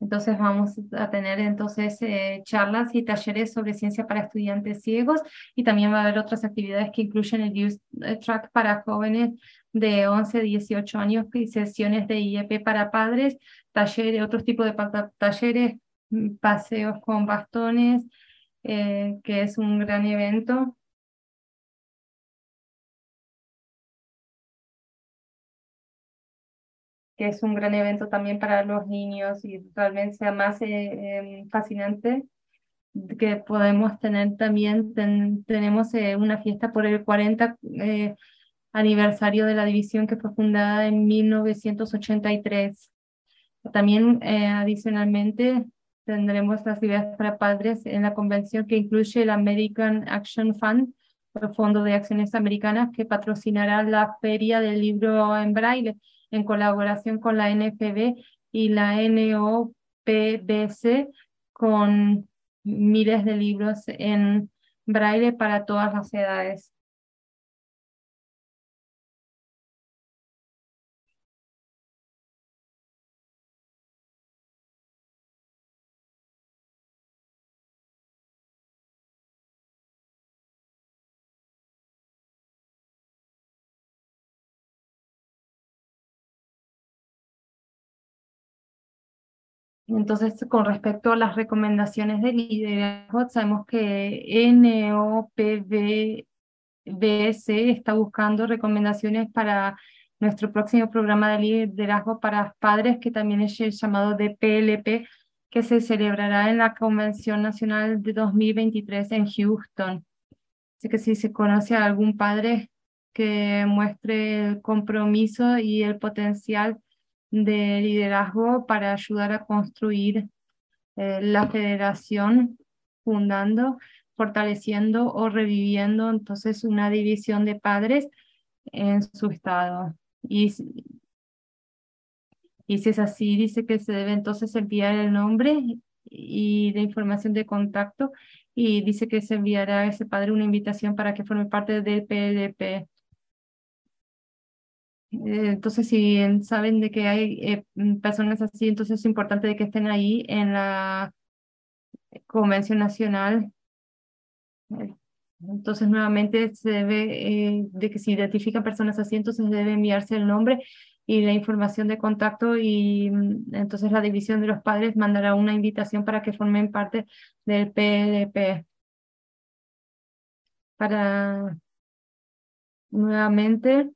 Entonces vamos a tener entonces eh, charlas y talleres sobre ciencia para estudiantes ciegos y también va a haber otras actividades que incluyen el Youth eh, Track para jóvenes de 11, 18 años y sesiones de IEP para padres, talleres, otros tipos de talleres, mm, paseos con bastones, eh, que es un gran evento que es un gran evento también para los niños y realmente sea más eh, em, fascinante que podemos tener también, tenemos eh, una fiesta por el 40 eh, aniversario de la división que fue fundada en 1983. También adicionalmente tendremos las actividades para padres en la convención que incluye el American Action Fund, el Fondo de Acciones Americanas, que patrocinará la Feria del Libro en Braille en colaboración con la NFB y la NOPBC con miles de libros en braille para todas las edades. Entonces, con respecto a las recomendaciones de liderazgo, sabemos que NOPBC BSC está buscando recomendaciones para nuestro próximo programa de liderazgo para padres, que también es el llamado de PLP, que se celebrará en la Convención Nacional de 2023 en Houston. Así que si se conoce a algún padre que muestre el compromiso y el potencial de liderazgo para ayudar a construir eh, la federación, fundando, fortaleciendo o reviviendo entonces una división de padres en su estado. Y, y si es así, dice que se debe entonces enviar el nombre y la información de contacto y dice que se enviará a ese padre una invitación para que forme parte del PLP. Eh, entonces, si saben de que hay eh, personas así, entonces es importante de que estén ahí en la Convención Nacional. Entonces, nuevamente se debe, eh, de que si identifican personas así, entonces debe enviarse el nombre y la información de contacto y mm, entonces la división de los padres mandará una invitación para que formen parte del PLP. Para nuevamente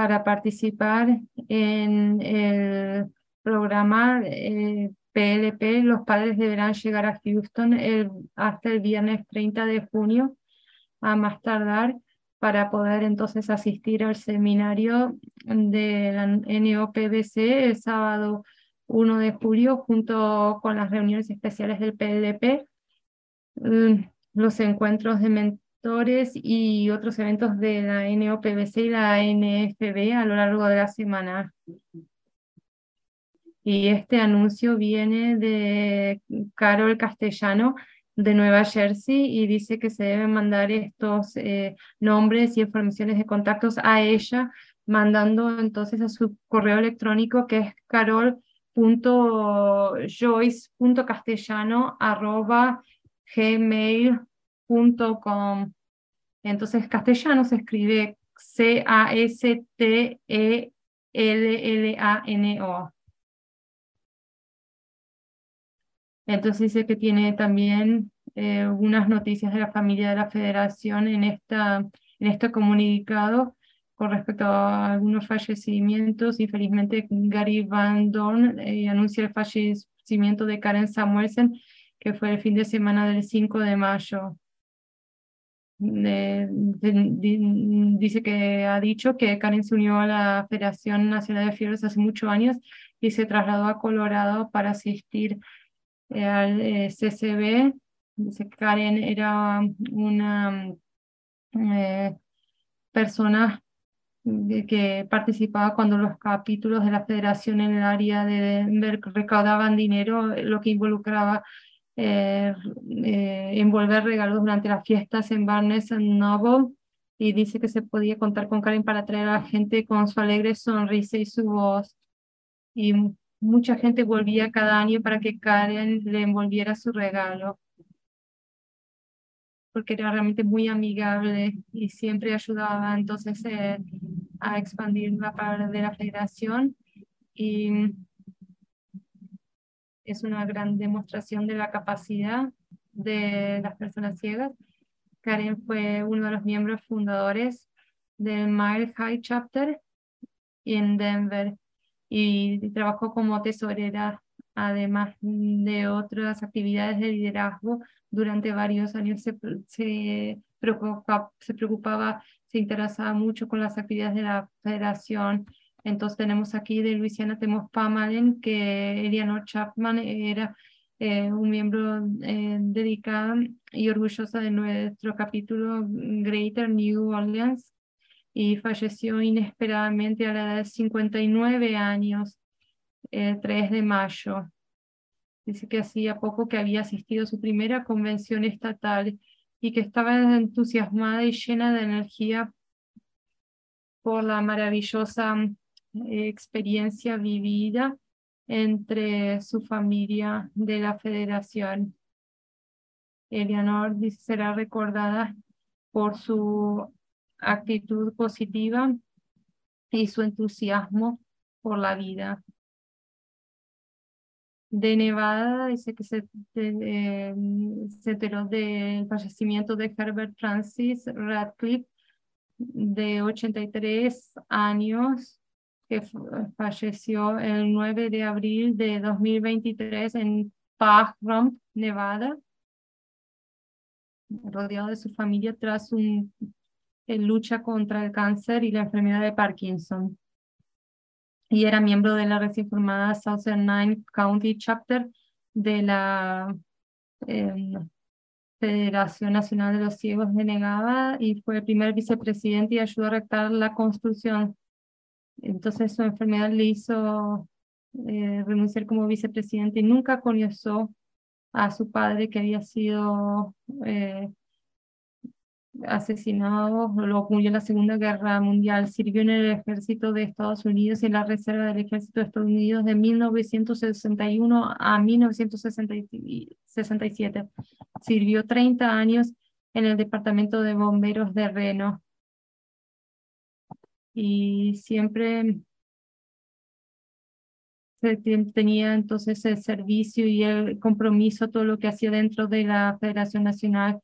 para participar en el programa PLP, eh, los padres deberán llegar a Houston hasta el viernes 30 de junio a más tardar para poder entonces asistir al seminario de la NOPBC el sábado 1 de julio junto con las reuniones especiales del PLP, mm, los encuentros de y otros eventos de la NOPBC y la NFB a lo largo de la semana. Y este anuncio viene de Carol Castellano de Nueva Jersey y dice que se deben mandar estos eh, nombres y informaciones de contactos a ella, mandando entonces a su correo electrónico que es carol.joyce.castellano.gmail entonces, castellano se escribe C-A-S-T-E-L-L-A-N-O. Entonces dice que tiene también eh, unas noticias de la familia de la federación en, esta, en este comunicado con respecto a algunos fallecimientos y felizmente Gary Van Dorn eh, anuncia el fallecimiento de Karen Samuelsen que fue el fin de semana del 5 de mayo dice que ha dicho que Karen se unió a la Federación Nacional de Fiebres hace muchos años y se trasladó a Colorado para asistir eh, al eh, CCB. Dice que Karen era una eh, persona que participaba cuando los capítulos de la federación en el área de Denver recaudaban dinero, lo que involucraba eh, eh, envolver regalos durante las fiestas en Barnes Noble. Y dice que se podía contar con Karen para atraer a la gente con su alegre sonrisa y su voz. Y mucha gente volvía cada año para que Karen le envolviera su regalo. Porque era realmente muy amigable y siempre ayudaba entonces eh, a expandir la palabra de la federación. Y es una gran demostración de la capacidad de las personas ciegas. Karen fue uno de los miembros fundadores del Mile High Chapter en Denver y trabajó como tesorera, además de otras actividades de liderazgo. Durante varios años se, se, preocupaba, se preocupaba, se interesaba mucho con las actividades de la federación entonces tenemos aquí de Luisiana, tenemos que Eleanor Chapman era eh, un miembro eh, dedicado y orgullosa de nuestro capítulo Greater New Orleans y falleció inesperadamente a la edad de 59 años, el 3 de mayo. Dice que hacía poco que había asistido a su primera convención estatal y que estaba entusiasmada y llena de energía por la maravillosa experiencia vivida entre su familia de la federación. Eleanor será recordada por su actitud positiva y su entusiasmo por la vida. de Nevada, dice que se, se enteró del fallecimiento de Herbert Francis Radcliffe, de 83 años, que falleció el 9 de abril de 2023 en Pahrump, Nevada, rodeado de su familia tras un lucha contra el cáncer y la enfermedad de Parkinson y era miembro de la recién formada Southern Nine County Chapter de la em, Federación Nacional de los Ciegos de Negada y fue el primer vicepresidente y ayudó a rectar la construcción. Entonces su enfermedad le hizo eh, renunciar como vicepresidente y nunca conoció a su padre que había sido eh, asesinado, lo murió en la Segunda Guerra Mundial, sirvió en el ejército de Estados Unidos y en la reserva del ejército de Estados Unidos de 1961 a 1967. Sirvió 30 años en el Departamento de Bomberos de Reno. Y siempre tenía entonces el servicio y el compromiso, todo lo que hacía dentro de la Federación Nacional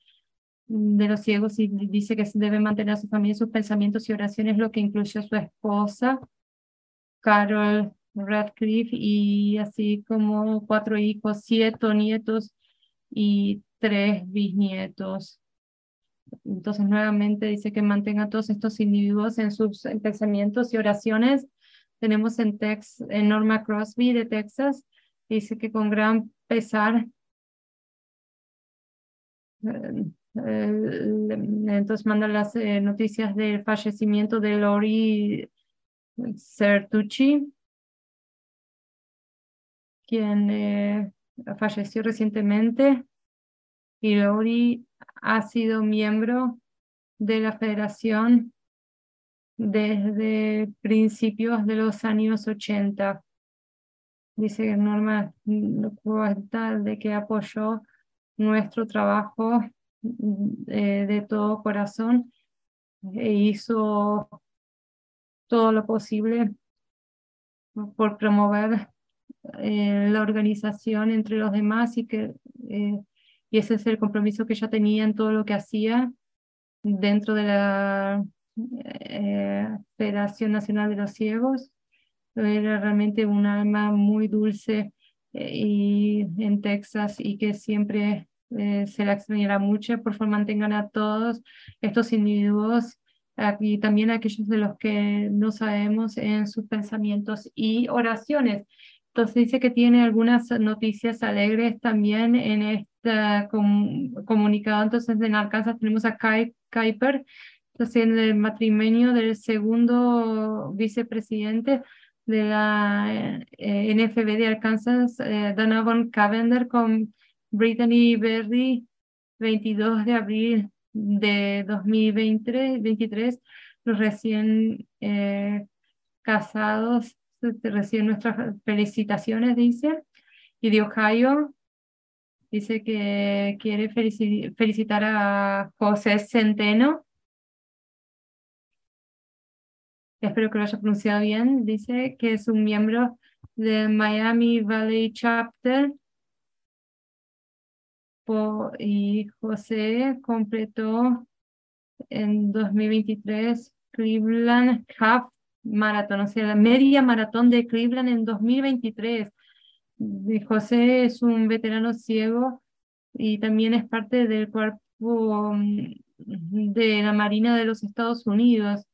de los ciegos y dice que debe mantener a su familia, sus pensamientos y oraciones, lo que incluye a su esposa, Carol Radcliffe, y así como cuatro hijos, siete nietos y tres bisnietos. Entonces, nuevamente dice que mantenga a todos estos individuos en sus pensamientos y oraciones. Tenemos en, Tex, en Norma Crosby de Texas, dice que con gran pesar eh, entonces manda las eh, noticias del fallecimiento de Lori Certucci, quien eh, falleció recientemente. Y Lori ha sido miembro de la federación desde principios de los años 80. Dice Norma de que apoyó nuestro trabajo eh, de todo corazón e hizo todo lo posible por promover eh, la organización entre los demás y que eh, y ese es el compromiso que ella tenía en todo lo que hacía dentro de la Federación Nacional de los Ciegos. Era realmente un alma muy dulce y en Texas y que siempre eh, se la extrañará mucho. Por favor, mantengan a todos estos individuos y también a aquellos de los que no sabemos en sus pensamientos y oraciones. Entonces dice que tiene algunas noticias alegres también en este comunicado. Entonces en Arkansas tenemos a Kai Kuiper, entonces en el matrimonio del segundo vicepresidente de la eh, NFB de Arkansas, eh, Donovan Cavender, con Brittany Berry, 22 de abril de 2023, los recién eh, casados reciben nuestras felicitaciones, dice. Y de Ohio, dice que quiere felicitar a José Centeno. Espero que lo haya pronunciado bien. Dice que es un miembro del Miami Valley Chapter y José completó en 2023 Cleveland Half Marathon, o sea, la media maratón de Cleveland en 2023. José es un veterano ciego y también es parte del cuerpo mm, de la Marina de los Estados Unidos.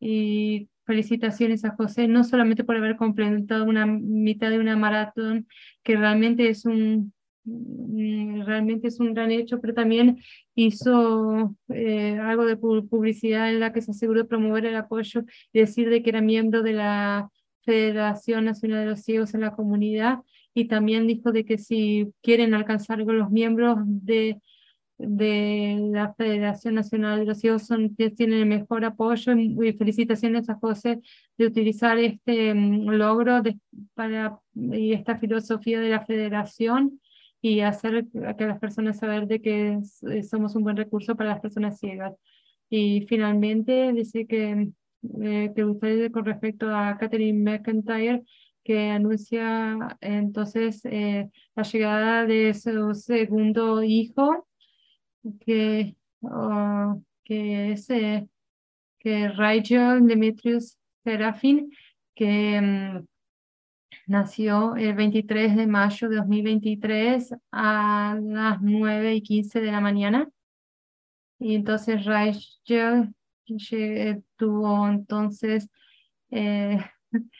Y felicitaciones a José, no solamente por haber completado una mitad de una maratón, que realmente es un realmente es un gran hecho, pero también hizo eh, algo de publicidad en la que se aseguró de promover el apoyo y decir de que era miembro de la Federación Nacional de los Ciegos en la comunidad y también dijo de que si quieren alcanzar con los miembros de, de la Federación Nacional de los Ciegos son, tienen el mejor apoyo y felicitaciones a José de utilizar este mm, logro de, para y esta filosofía de la federación y hacer que las personas saber de que eh, somos un buen recurso para las personas ciegas. Y finalmente dice que, eh, que usted con respecto a Catherine McIntyre que anuncia entonces eh, la llegada de su segundo hijo, que, oh, que es eh, que Rigel Demetrius Serafin, que mm, nació el 23 de mayo de 2023 a las 9 y 15 de la mañana. Y entonces Rigel tuvo entonces eh, <laughs>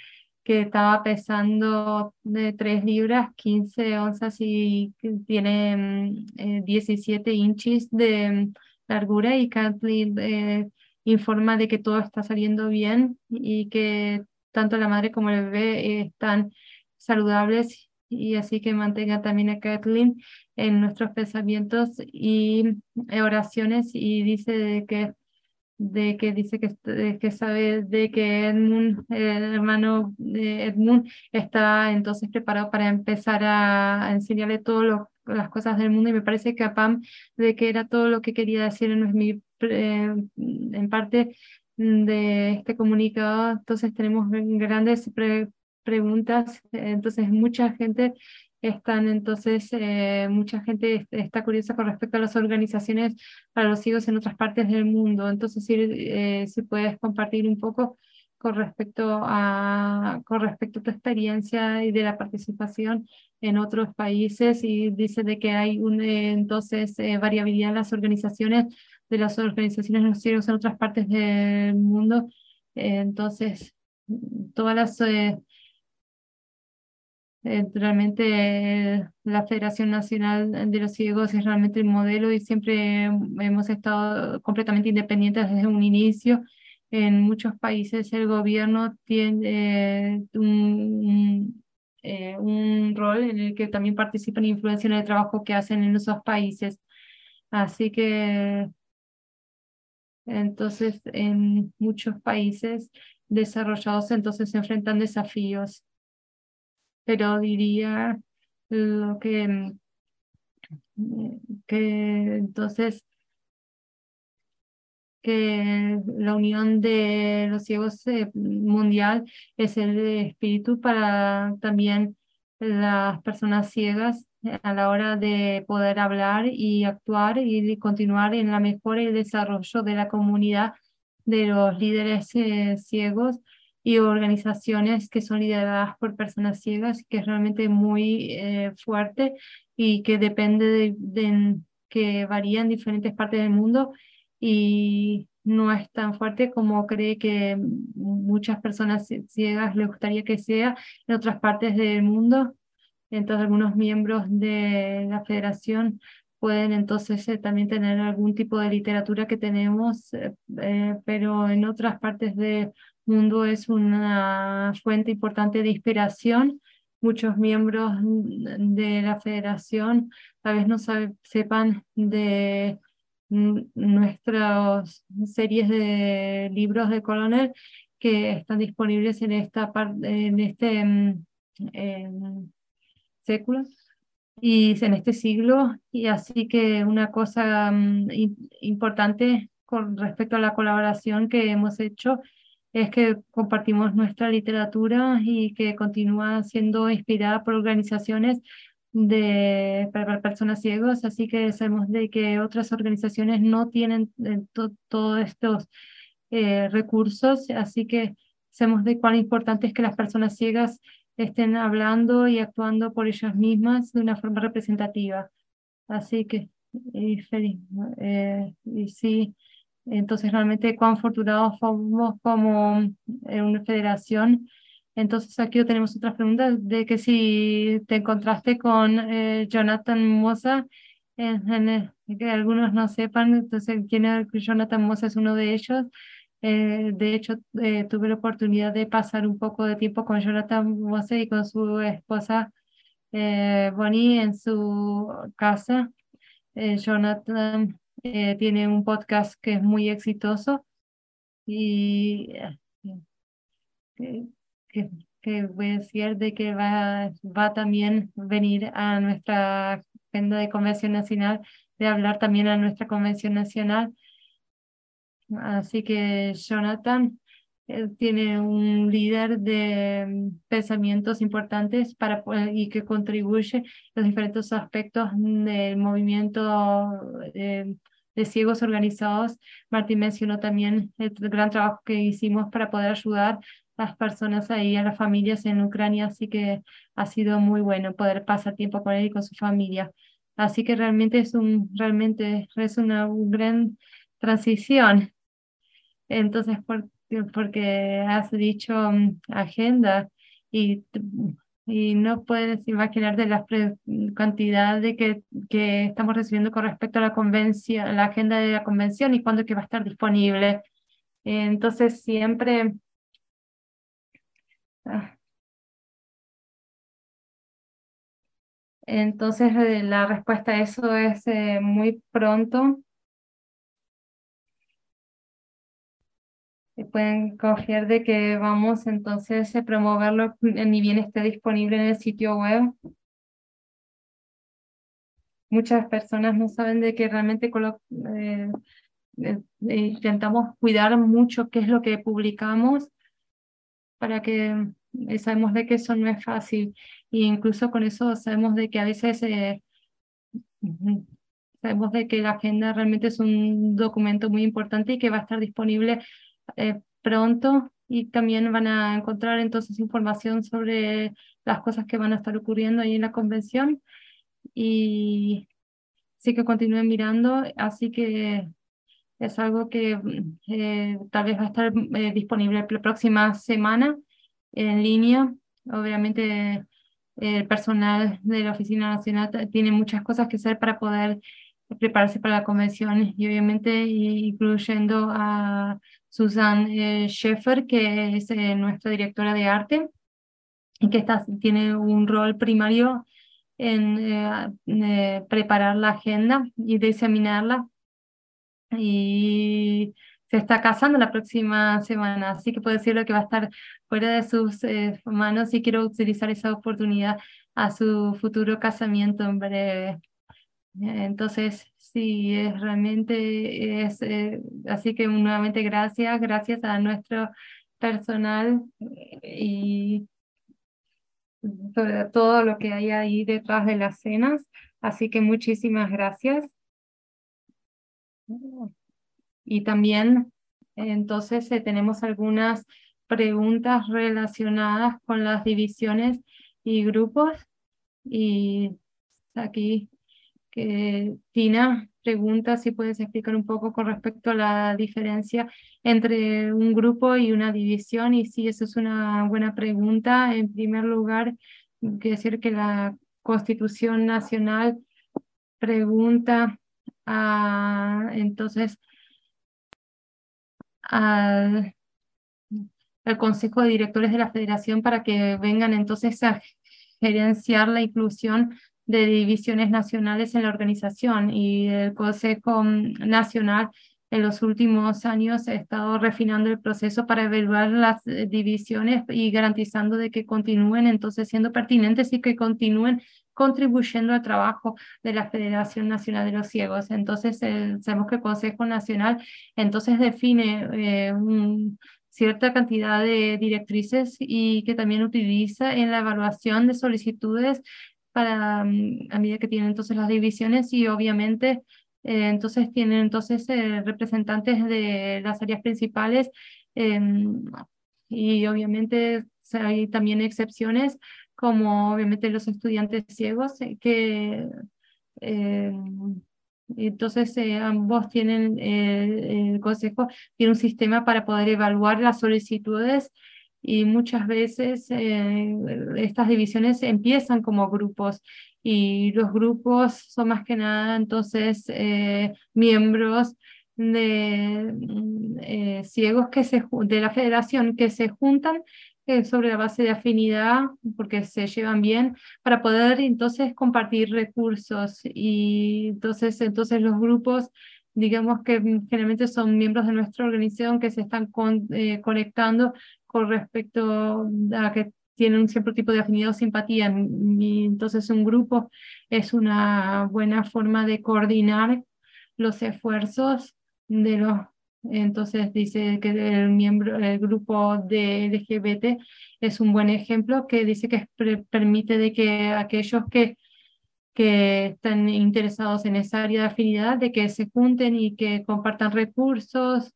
que estaba pesando de 3 libras, 15 onzas y tiene 17 mm, eh, inches de largura y Kathleen eh, informa de que todo está saliendo bien y que tanto la madre como el bebé están saludables y así que mantenga también a Kathleen en nuestros pensamientos y oraciones y dice de que de que dice que, que sabe de que Edmund, el hermano de Edmund, está entonces preparado para empezar a, enseñarle todas las cosas del mundo y me parece que a Pam de que era todo lo que quería decir en, mi, eh, en parte de este comunicado. Entonces tenemos grandes preguntas, entonces mucha gente están entonces, eh, mucha gente está curiosa con respecto a las organizaciones para los ciegos en otras partes del mundo. Entonces, si, eh, si puedes compartir un poco con respecto a con respecto a tu experiencia y de la participación en otros países y dice de que hay un, eh, entonces variabilidad en las organizaciones de las organizaciones ciegos en otras partes del mundo. entonces, todas las eh, realmente la Federación Nacional de los Ciegos es realmente el modelo y siempre hemos estado completamente independientes desde un inicio. En muchos países el gobierno tiene eh, un, eh, un rol en el que también participan e influencian el trabajo que hacen en esos países. Así que entonces en muchos países desarrollados entonces se enfrentan desafíos. Pero diría lo que, mm, que entonces que la unión de los ciegos eh, mundial es el espíritu para también las personas ciegas a la hora de poder hablar y actuar y continuar en la mejora y el desarrollo de la comunidad de los líderes eh, ciegos y organizaciones que son lideradas por personas ciegas, que es realmente muy eh, fuerte y que depende de, de, que varía en diferentes partes del mundo. Y no es tan fuerte como cree que muchas personas ciegas le gustaría que sea en otras partes del mundo. Entonces algunos miembros de la federación pueden entonces eh, también tener algún tipo de literatura que tenemos, eh, pero en otras partes del mundo es una fuente importante de inspiración. Muchos miembros de la federación tal vez no sepan de nuestras series de libros de Colonel que están disponibles en esta parte, en este século y en este siglo. Y así que una cosa mm, importante con respecto a la colaboración que hemos hecho es que compartimos nuestra literatura y que continúa siendo inspirada por organizaciones de, para personas ciegas, así que sabemos de que otras organizaciones no tienen eh, todos estos eh, recursos, así que sabemos de cuán importante es que las personas ciegas estén hablando y actuando por ellas mismas de una forma representativa. Así que, y feliz, eh, y sí, entonces, realmente cuán afortunados somos como eh, una federación. Entonces, aquí tenemos otra pregunta de que si te encontraste con eh, Jonathan Mosa, que algunos no sepan, entonces, quién es Jonathan Mosa es uno de ellos. Eh, de hecho, tuve la oportunidad de pasar un poco de tiempo con Jonathan Mosa y con su esposa Bonnie en su casa. Jonathan eh, tiene un podcast que es muy exitoso y eh, que, voy a decir de que va, va también venir a nuestra agenda de convención nacional, de hablar también a nuestra convención nacional. Así que Jonathan, tiene un líder de mm, pensamientos importantes para y que contribuye los diferentes aspectos del movimiento de, de ciegos organizados. Martín mencionó también el gran trabajo que hicimos para poder ayudar a las personas ahí, a las familias en Ucrania, así que ha sido muy bueno poder pasar tiempo con él y con su familia. Así que realmente es un, realmente es una, gran transición. Entonces, por, porque has dicho mm, agenda y, y no puedes imaginar de la cantidad de que, que estamos recibiendo con respecto a la convención, la agenda de la convención y cuándo que va a estar disponible. Entonces, siempre... Ah, Entonces, eh, la respuesta a eso es eh, muy pronto. pueden confiar de que vamos entonces a promoverlo ni bien esté disponible en el sitio web. Muchas personas no saben de que realmente eh, intentamos cuidar mucho qué es lo que publicamos para que sabemos de que eso no es fácil. Y incluso con eso sabemos de que a veces eh, sabemos de que la agenda realmente es un documento muy importante y que va a estar disponible eh, pronto y también van a encontrar entonces información sobre las cosas que van a estar ocurriendo ahí en la convención. Y sí que continúen mirando, así que es algo que eh, tal vez va a estar disponible la próxima semana en línea. Obviamente el personal de la Oficina Nacional tiene muchas cosas que hacer para poder prepararse para la convención y obviamente incluyendo a Susan eh, que es eh, nuestra directora de arte y que está, tiene un rol primario en eh, preparar la agenda y diseminarla. Y se está casando la próxima semana, así que puedo decirlo que va a estar fuera de sus eh, manos y quiero utilizar esa oportunidad a su futuro casamiento en breve. Entonces, sí, es realmente es, eh, así que nuevamente gracias, gracias a nuestro personal y todo lo que hay ahí detrás de las cenas. Así que muchísimas gracias. Y también, entonces, eh, tenemos algunas preguntas relacionadas con las divisiones y grupos. Y aquí que Tina pregunta si puedes explicar un poco con respecto a la diferencia entre un grupo y una división. Y sí, eso es una buena pregunta. En primer lugar, quiero decir que la Constitución Nacional pregunta a, entonces, al, Consejo de Directores de la Federación para que vengan entonces a gerenciar la inclusión de divisiones nacionales en la organización y el Consejo Nacional en los últimos años ha estado refinando el proceso para evaluar las eh, divisiones y garantizando de que continúen entonces siendo pertinentes y que continúen contribuyendo al trabajo de la Federación Nacional de los Ciegos. Entonces, sabemos que el Consejo Nacional entonces define eh, cierta cantidad de directrices y que también utiliza en la evaluación de solicitudes para mm, a medida que tienen entonces las divisiones y obviamente eh, entonces tienen entonces eh, representantes de las áreas principales em, y obviamente hay también excepciones como obviamente los estudiantes ciegos, eh, que eh, entonces eh, ambos tienen, el consejo tiene un sistema para poder evaluar las solicitudes y muchas veces estas divisiones empiezan como grupos y los grupos son más que nada entonces miembros de mm, ciegos que se de la federación que se juntan sobre la base de afinidad, porque se llevan bien, para poder entonces compartir recursos. Y entonces, entonces los grupos, digamos que generalmente son miembros de nuestra organización que se están eh, conectando con respecto a que tienen un cierto tipo de afinidad o simpatía. Y entonces un grupo es una buena forma de coordinar los esfuerzos de los Entonces dice que el miembro, el grupo de LGBT es un buen ejemplo que dice que permite de que aquellos que, que están interesados en esa área de afinidad, de que se junten y que compartan recursos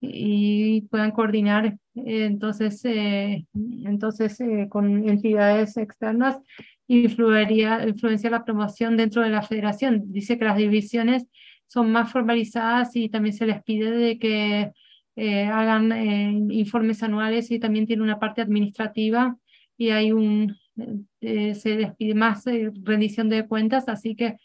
y puedan coordinar entonces, eh, entonces eh, con entidades externas influiría, influencia la promoción dentro de la federación. Dice que las divisiones son más formalizadas y también se les pide de que eh, hagan eh, informes anuales y también tiene una parte administrativa y hay un, eh, se les pide más rendición de cuentas, así que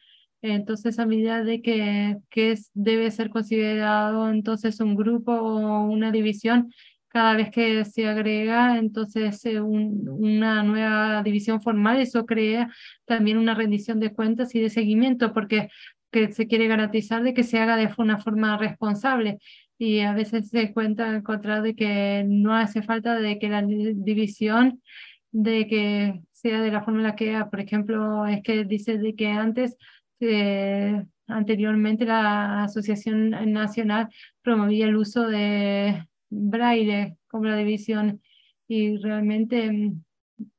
entonces a medida de que, que debe ser considerado entonces un grupo o una división, cada vez que se agrega entonces una nueva división formal, eso crea también una rendición de cuentas y de seguimiento, porque que se quiere garantizar de que se haga de una forma responsable. Y a veces se cuenta en contra de que no hace falta de que la división de que sea de la forma en la que, por ejemplo, es que dice de que antes, eh, anteriormente la Asociación Nacional promovía el uso de braille como la división. Y realmente mm,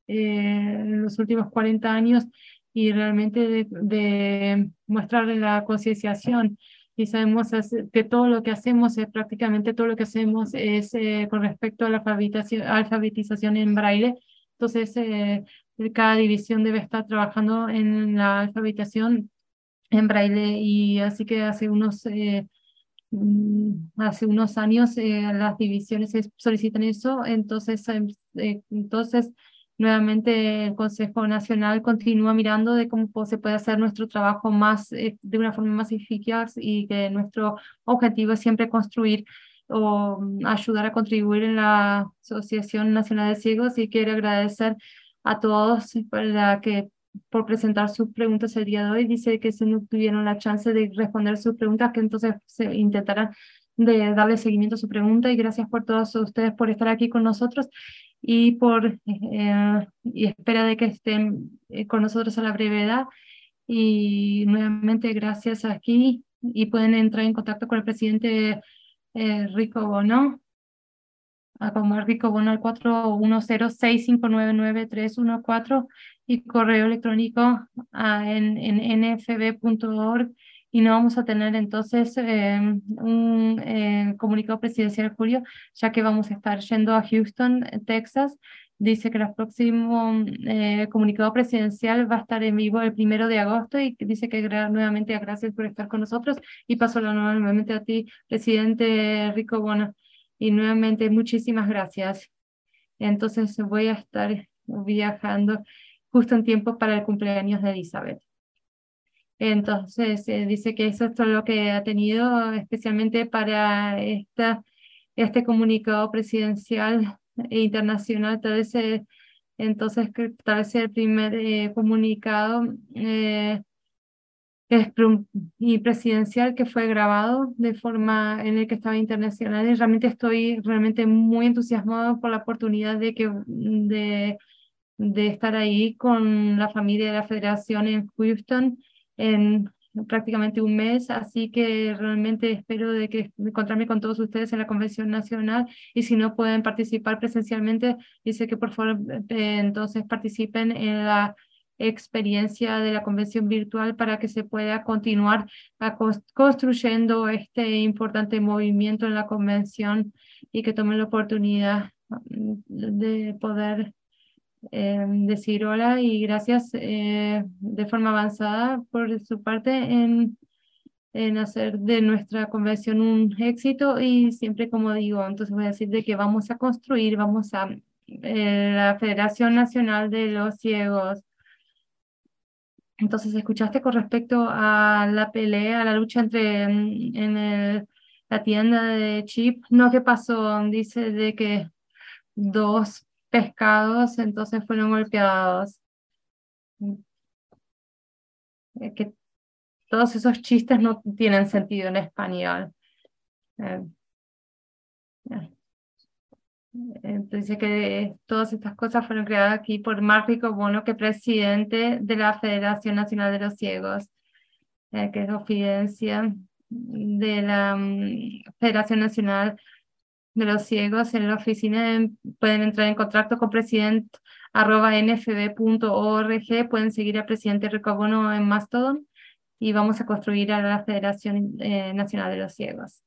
eh, en los últimos 40 años y realmente de, de mostrarle la concienciación. Y sabemos que todo lo que hacemos, es, prácticamente todo lo que hacemos es eh, con respecto a la alfabetización, alfabetización en braille. Entonces, eh, cada división debe estar trabajando en la alfabetización en braille y así que hace unos eh, mm, hace unos años las divisiones solicitan eso entonces entonces Nuevamente el Consejo Nacional continúa mirando de cómo se puede hacer nuestro trabajo más, eh, de una forma más eficaz y que nuestro objetivo es siempre construir o mm, ayudar a contribuir en la Asociación Nacional de Ciegos y quiero agradecer a todos para que por presentar sus preguntas el día de hoy. Dice que si no tuvieron la chance de responder sus preguntas, que entonces se intentarán de darle seguimiento a su pregunta y gracias por todos ustedes por estar aquí con nosotros y por eh, y espera de que estén eh, con nosotros a la brevedad. Y nuevamente gracias aquí y pueden entrar en contacto con el presidente eh, Rico Bono a como Rico Bono al 410-6599-314 y correo electrónico en, en nfb.org y no vamos a tener entonces em, un eh, comunicado presidencial Julio, ya que vamos a estar yendo a Houston, Texas. Dice que el próximo eh, comunicado presidencial va a estar en vivo el primero de agosto y dice que nuevamente gracias por estar con nosotros y paso la nuevamente a ti, presidente Rico Bueno. Y nuevamente muchísimas gracias. Entonces voy a estar viajando justo en tiempo para el cumpleaños de Elizabeth. Entonces, eh, dice que eso es todo lo que ha tenido, especialmente para esta, este comunicado presidencial <laughs> e internacional. Tal vez, eh, entonces, tal vez el primer eh, comunicado y presidencial que fue grabado de forma en el que estaba internacional. Y realmente estoy realmente muy entusiasmado por la oportunidad de que de, de estar ahí con la familia de la Federación en Houston en prácticamente un mes, así que realmente espero de que encontrarme con todos ustedes en la Convención Nacional y si no pueden participar presencialmente, dice que por favor eh, entonces participen en la experiencia de la convención virtual para que se pueda continuar construyendo este importante movimiento en la convención y que tomen la oportunidad mm, de poder eh, decir hola y gracias eh, de forma avanzada por su parte en, en hacer de nuestra convención un éxito y siempre como digo, entonces voy a decir de que vamos a construir, vamos a eh, la Federación Nacional de los Ciegos. Entonces, ¿escuchaste con respecto a la pelea, a la lucha entre mm, en el, la tienda de Chip? No, ¿qué pasó? Dice de que dos pescados, entonces fueron golpeados. Que todos esos chistes no tienen sentido en español. Eh, Entonces que todas estas cosas fueron creadas aquí por Marco Bono, que es presidente de la Federación Nacional de los Ciegos, eh, que es Ofidencia. de la mm, Federación Nacional de los Ciegos en la oficina. Pueden entrar en contacto con president.nfb.org. Pueden seguir al presidente Ricobono en Mastodon y vamos a construir a la Federación eh, Nacional de los Ciegos.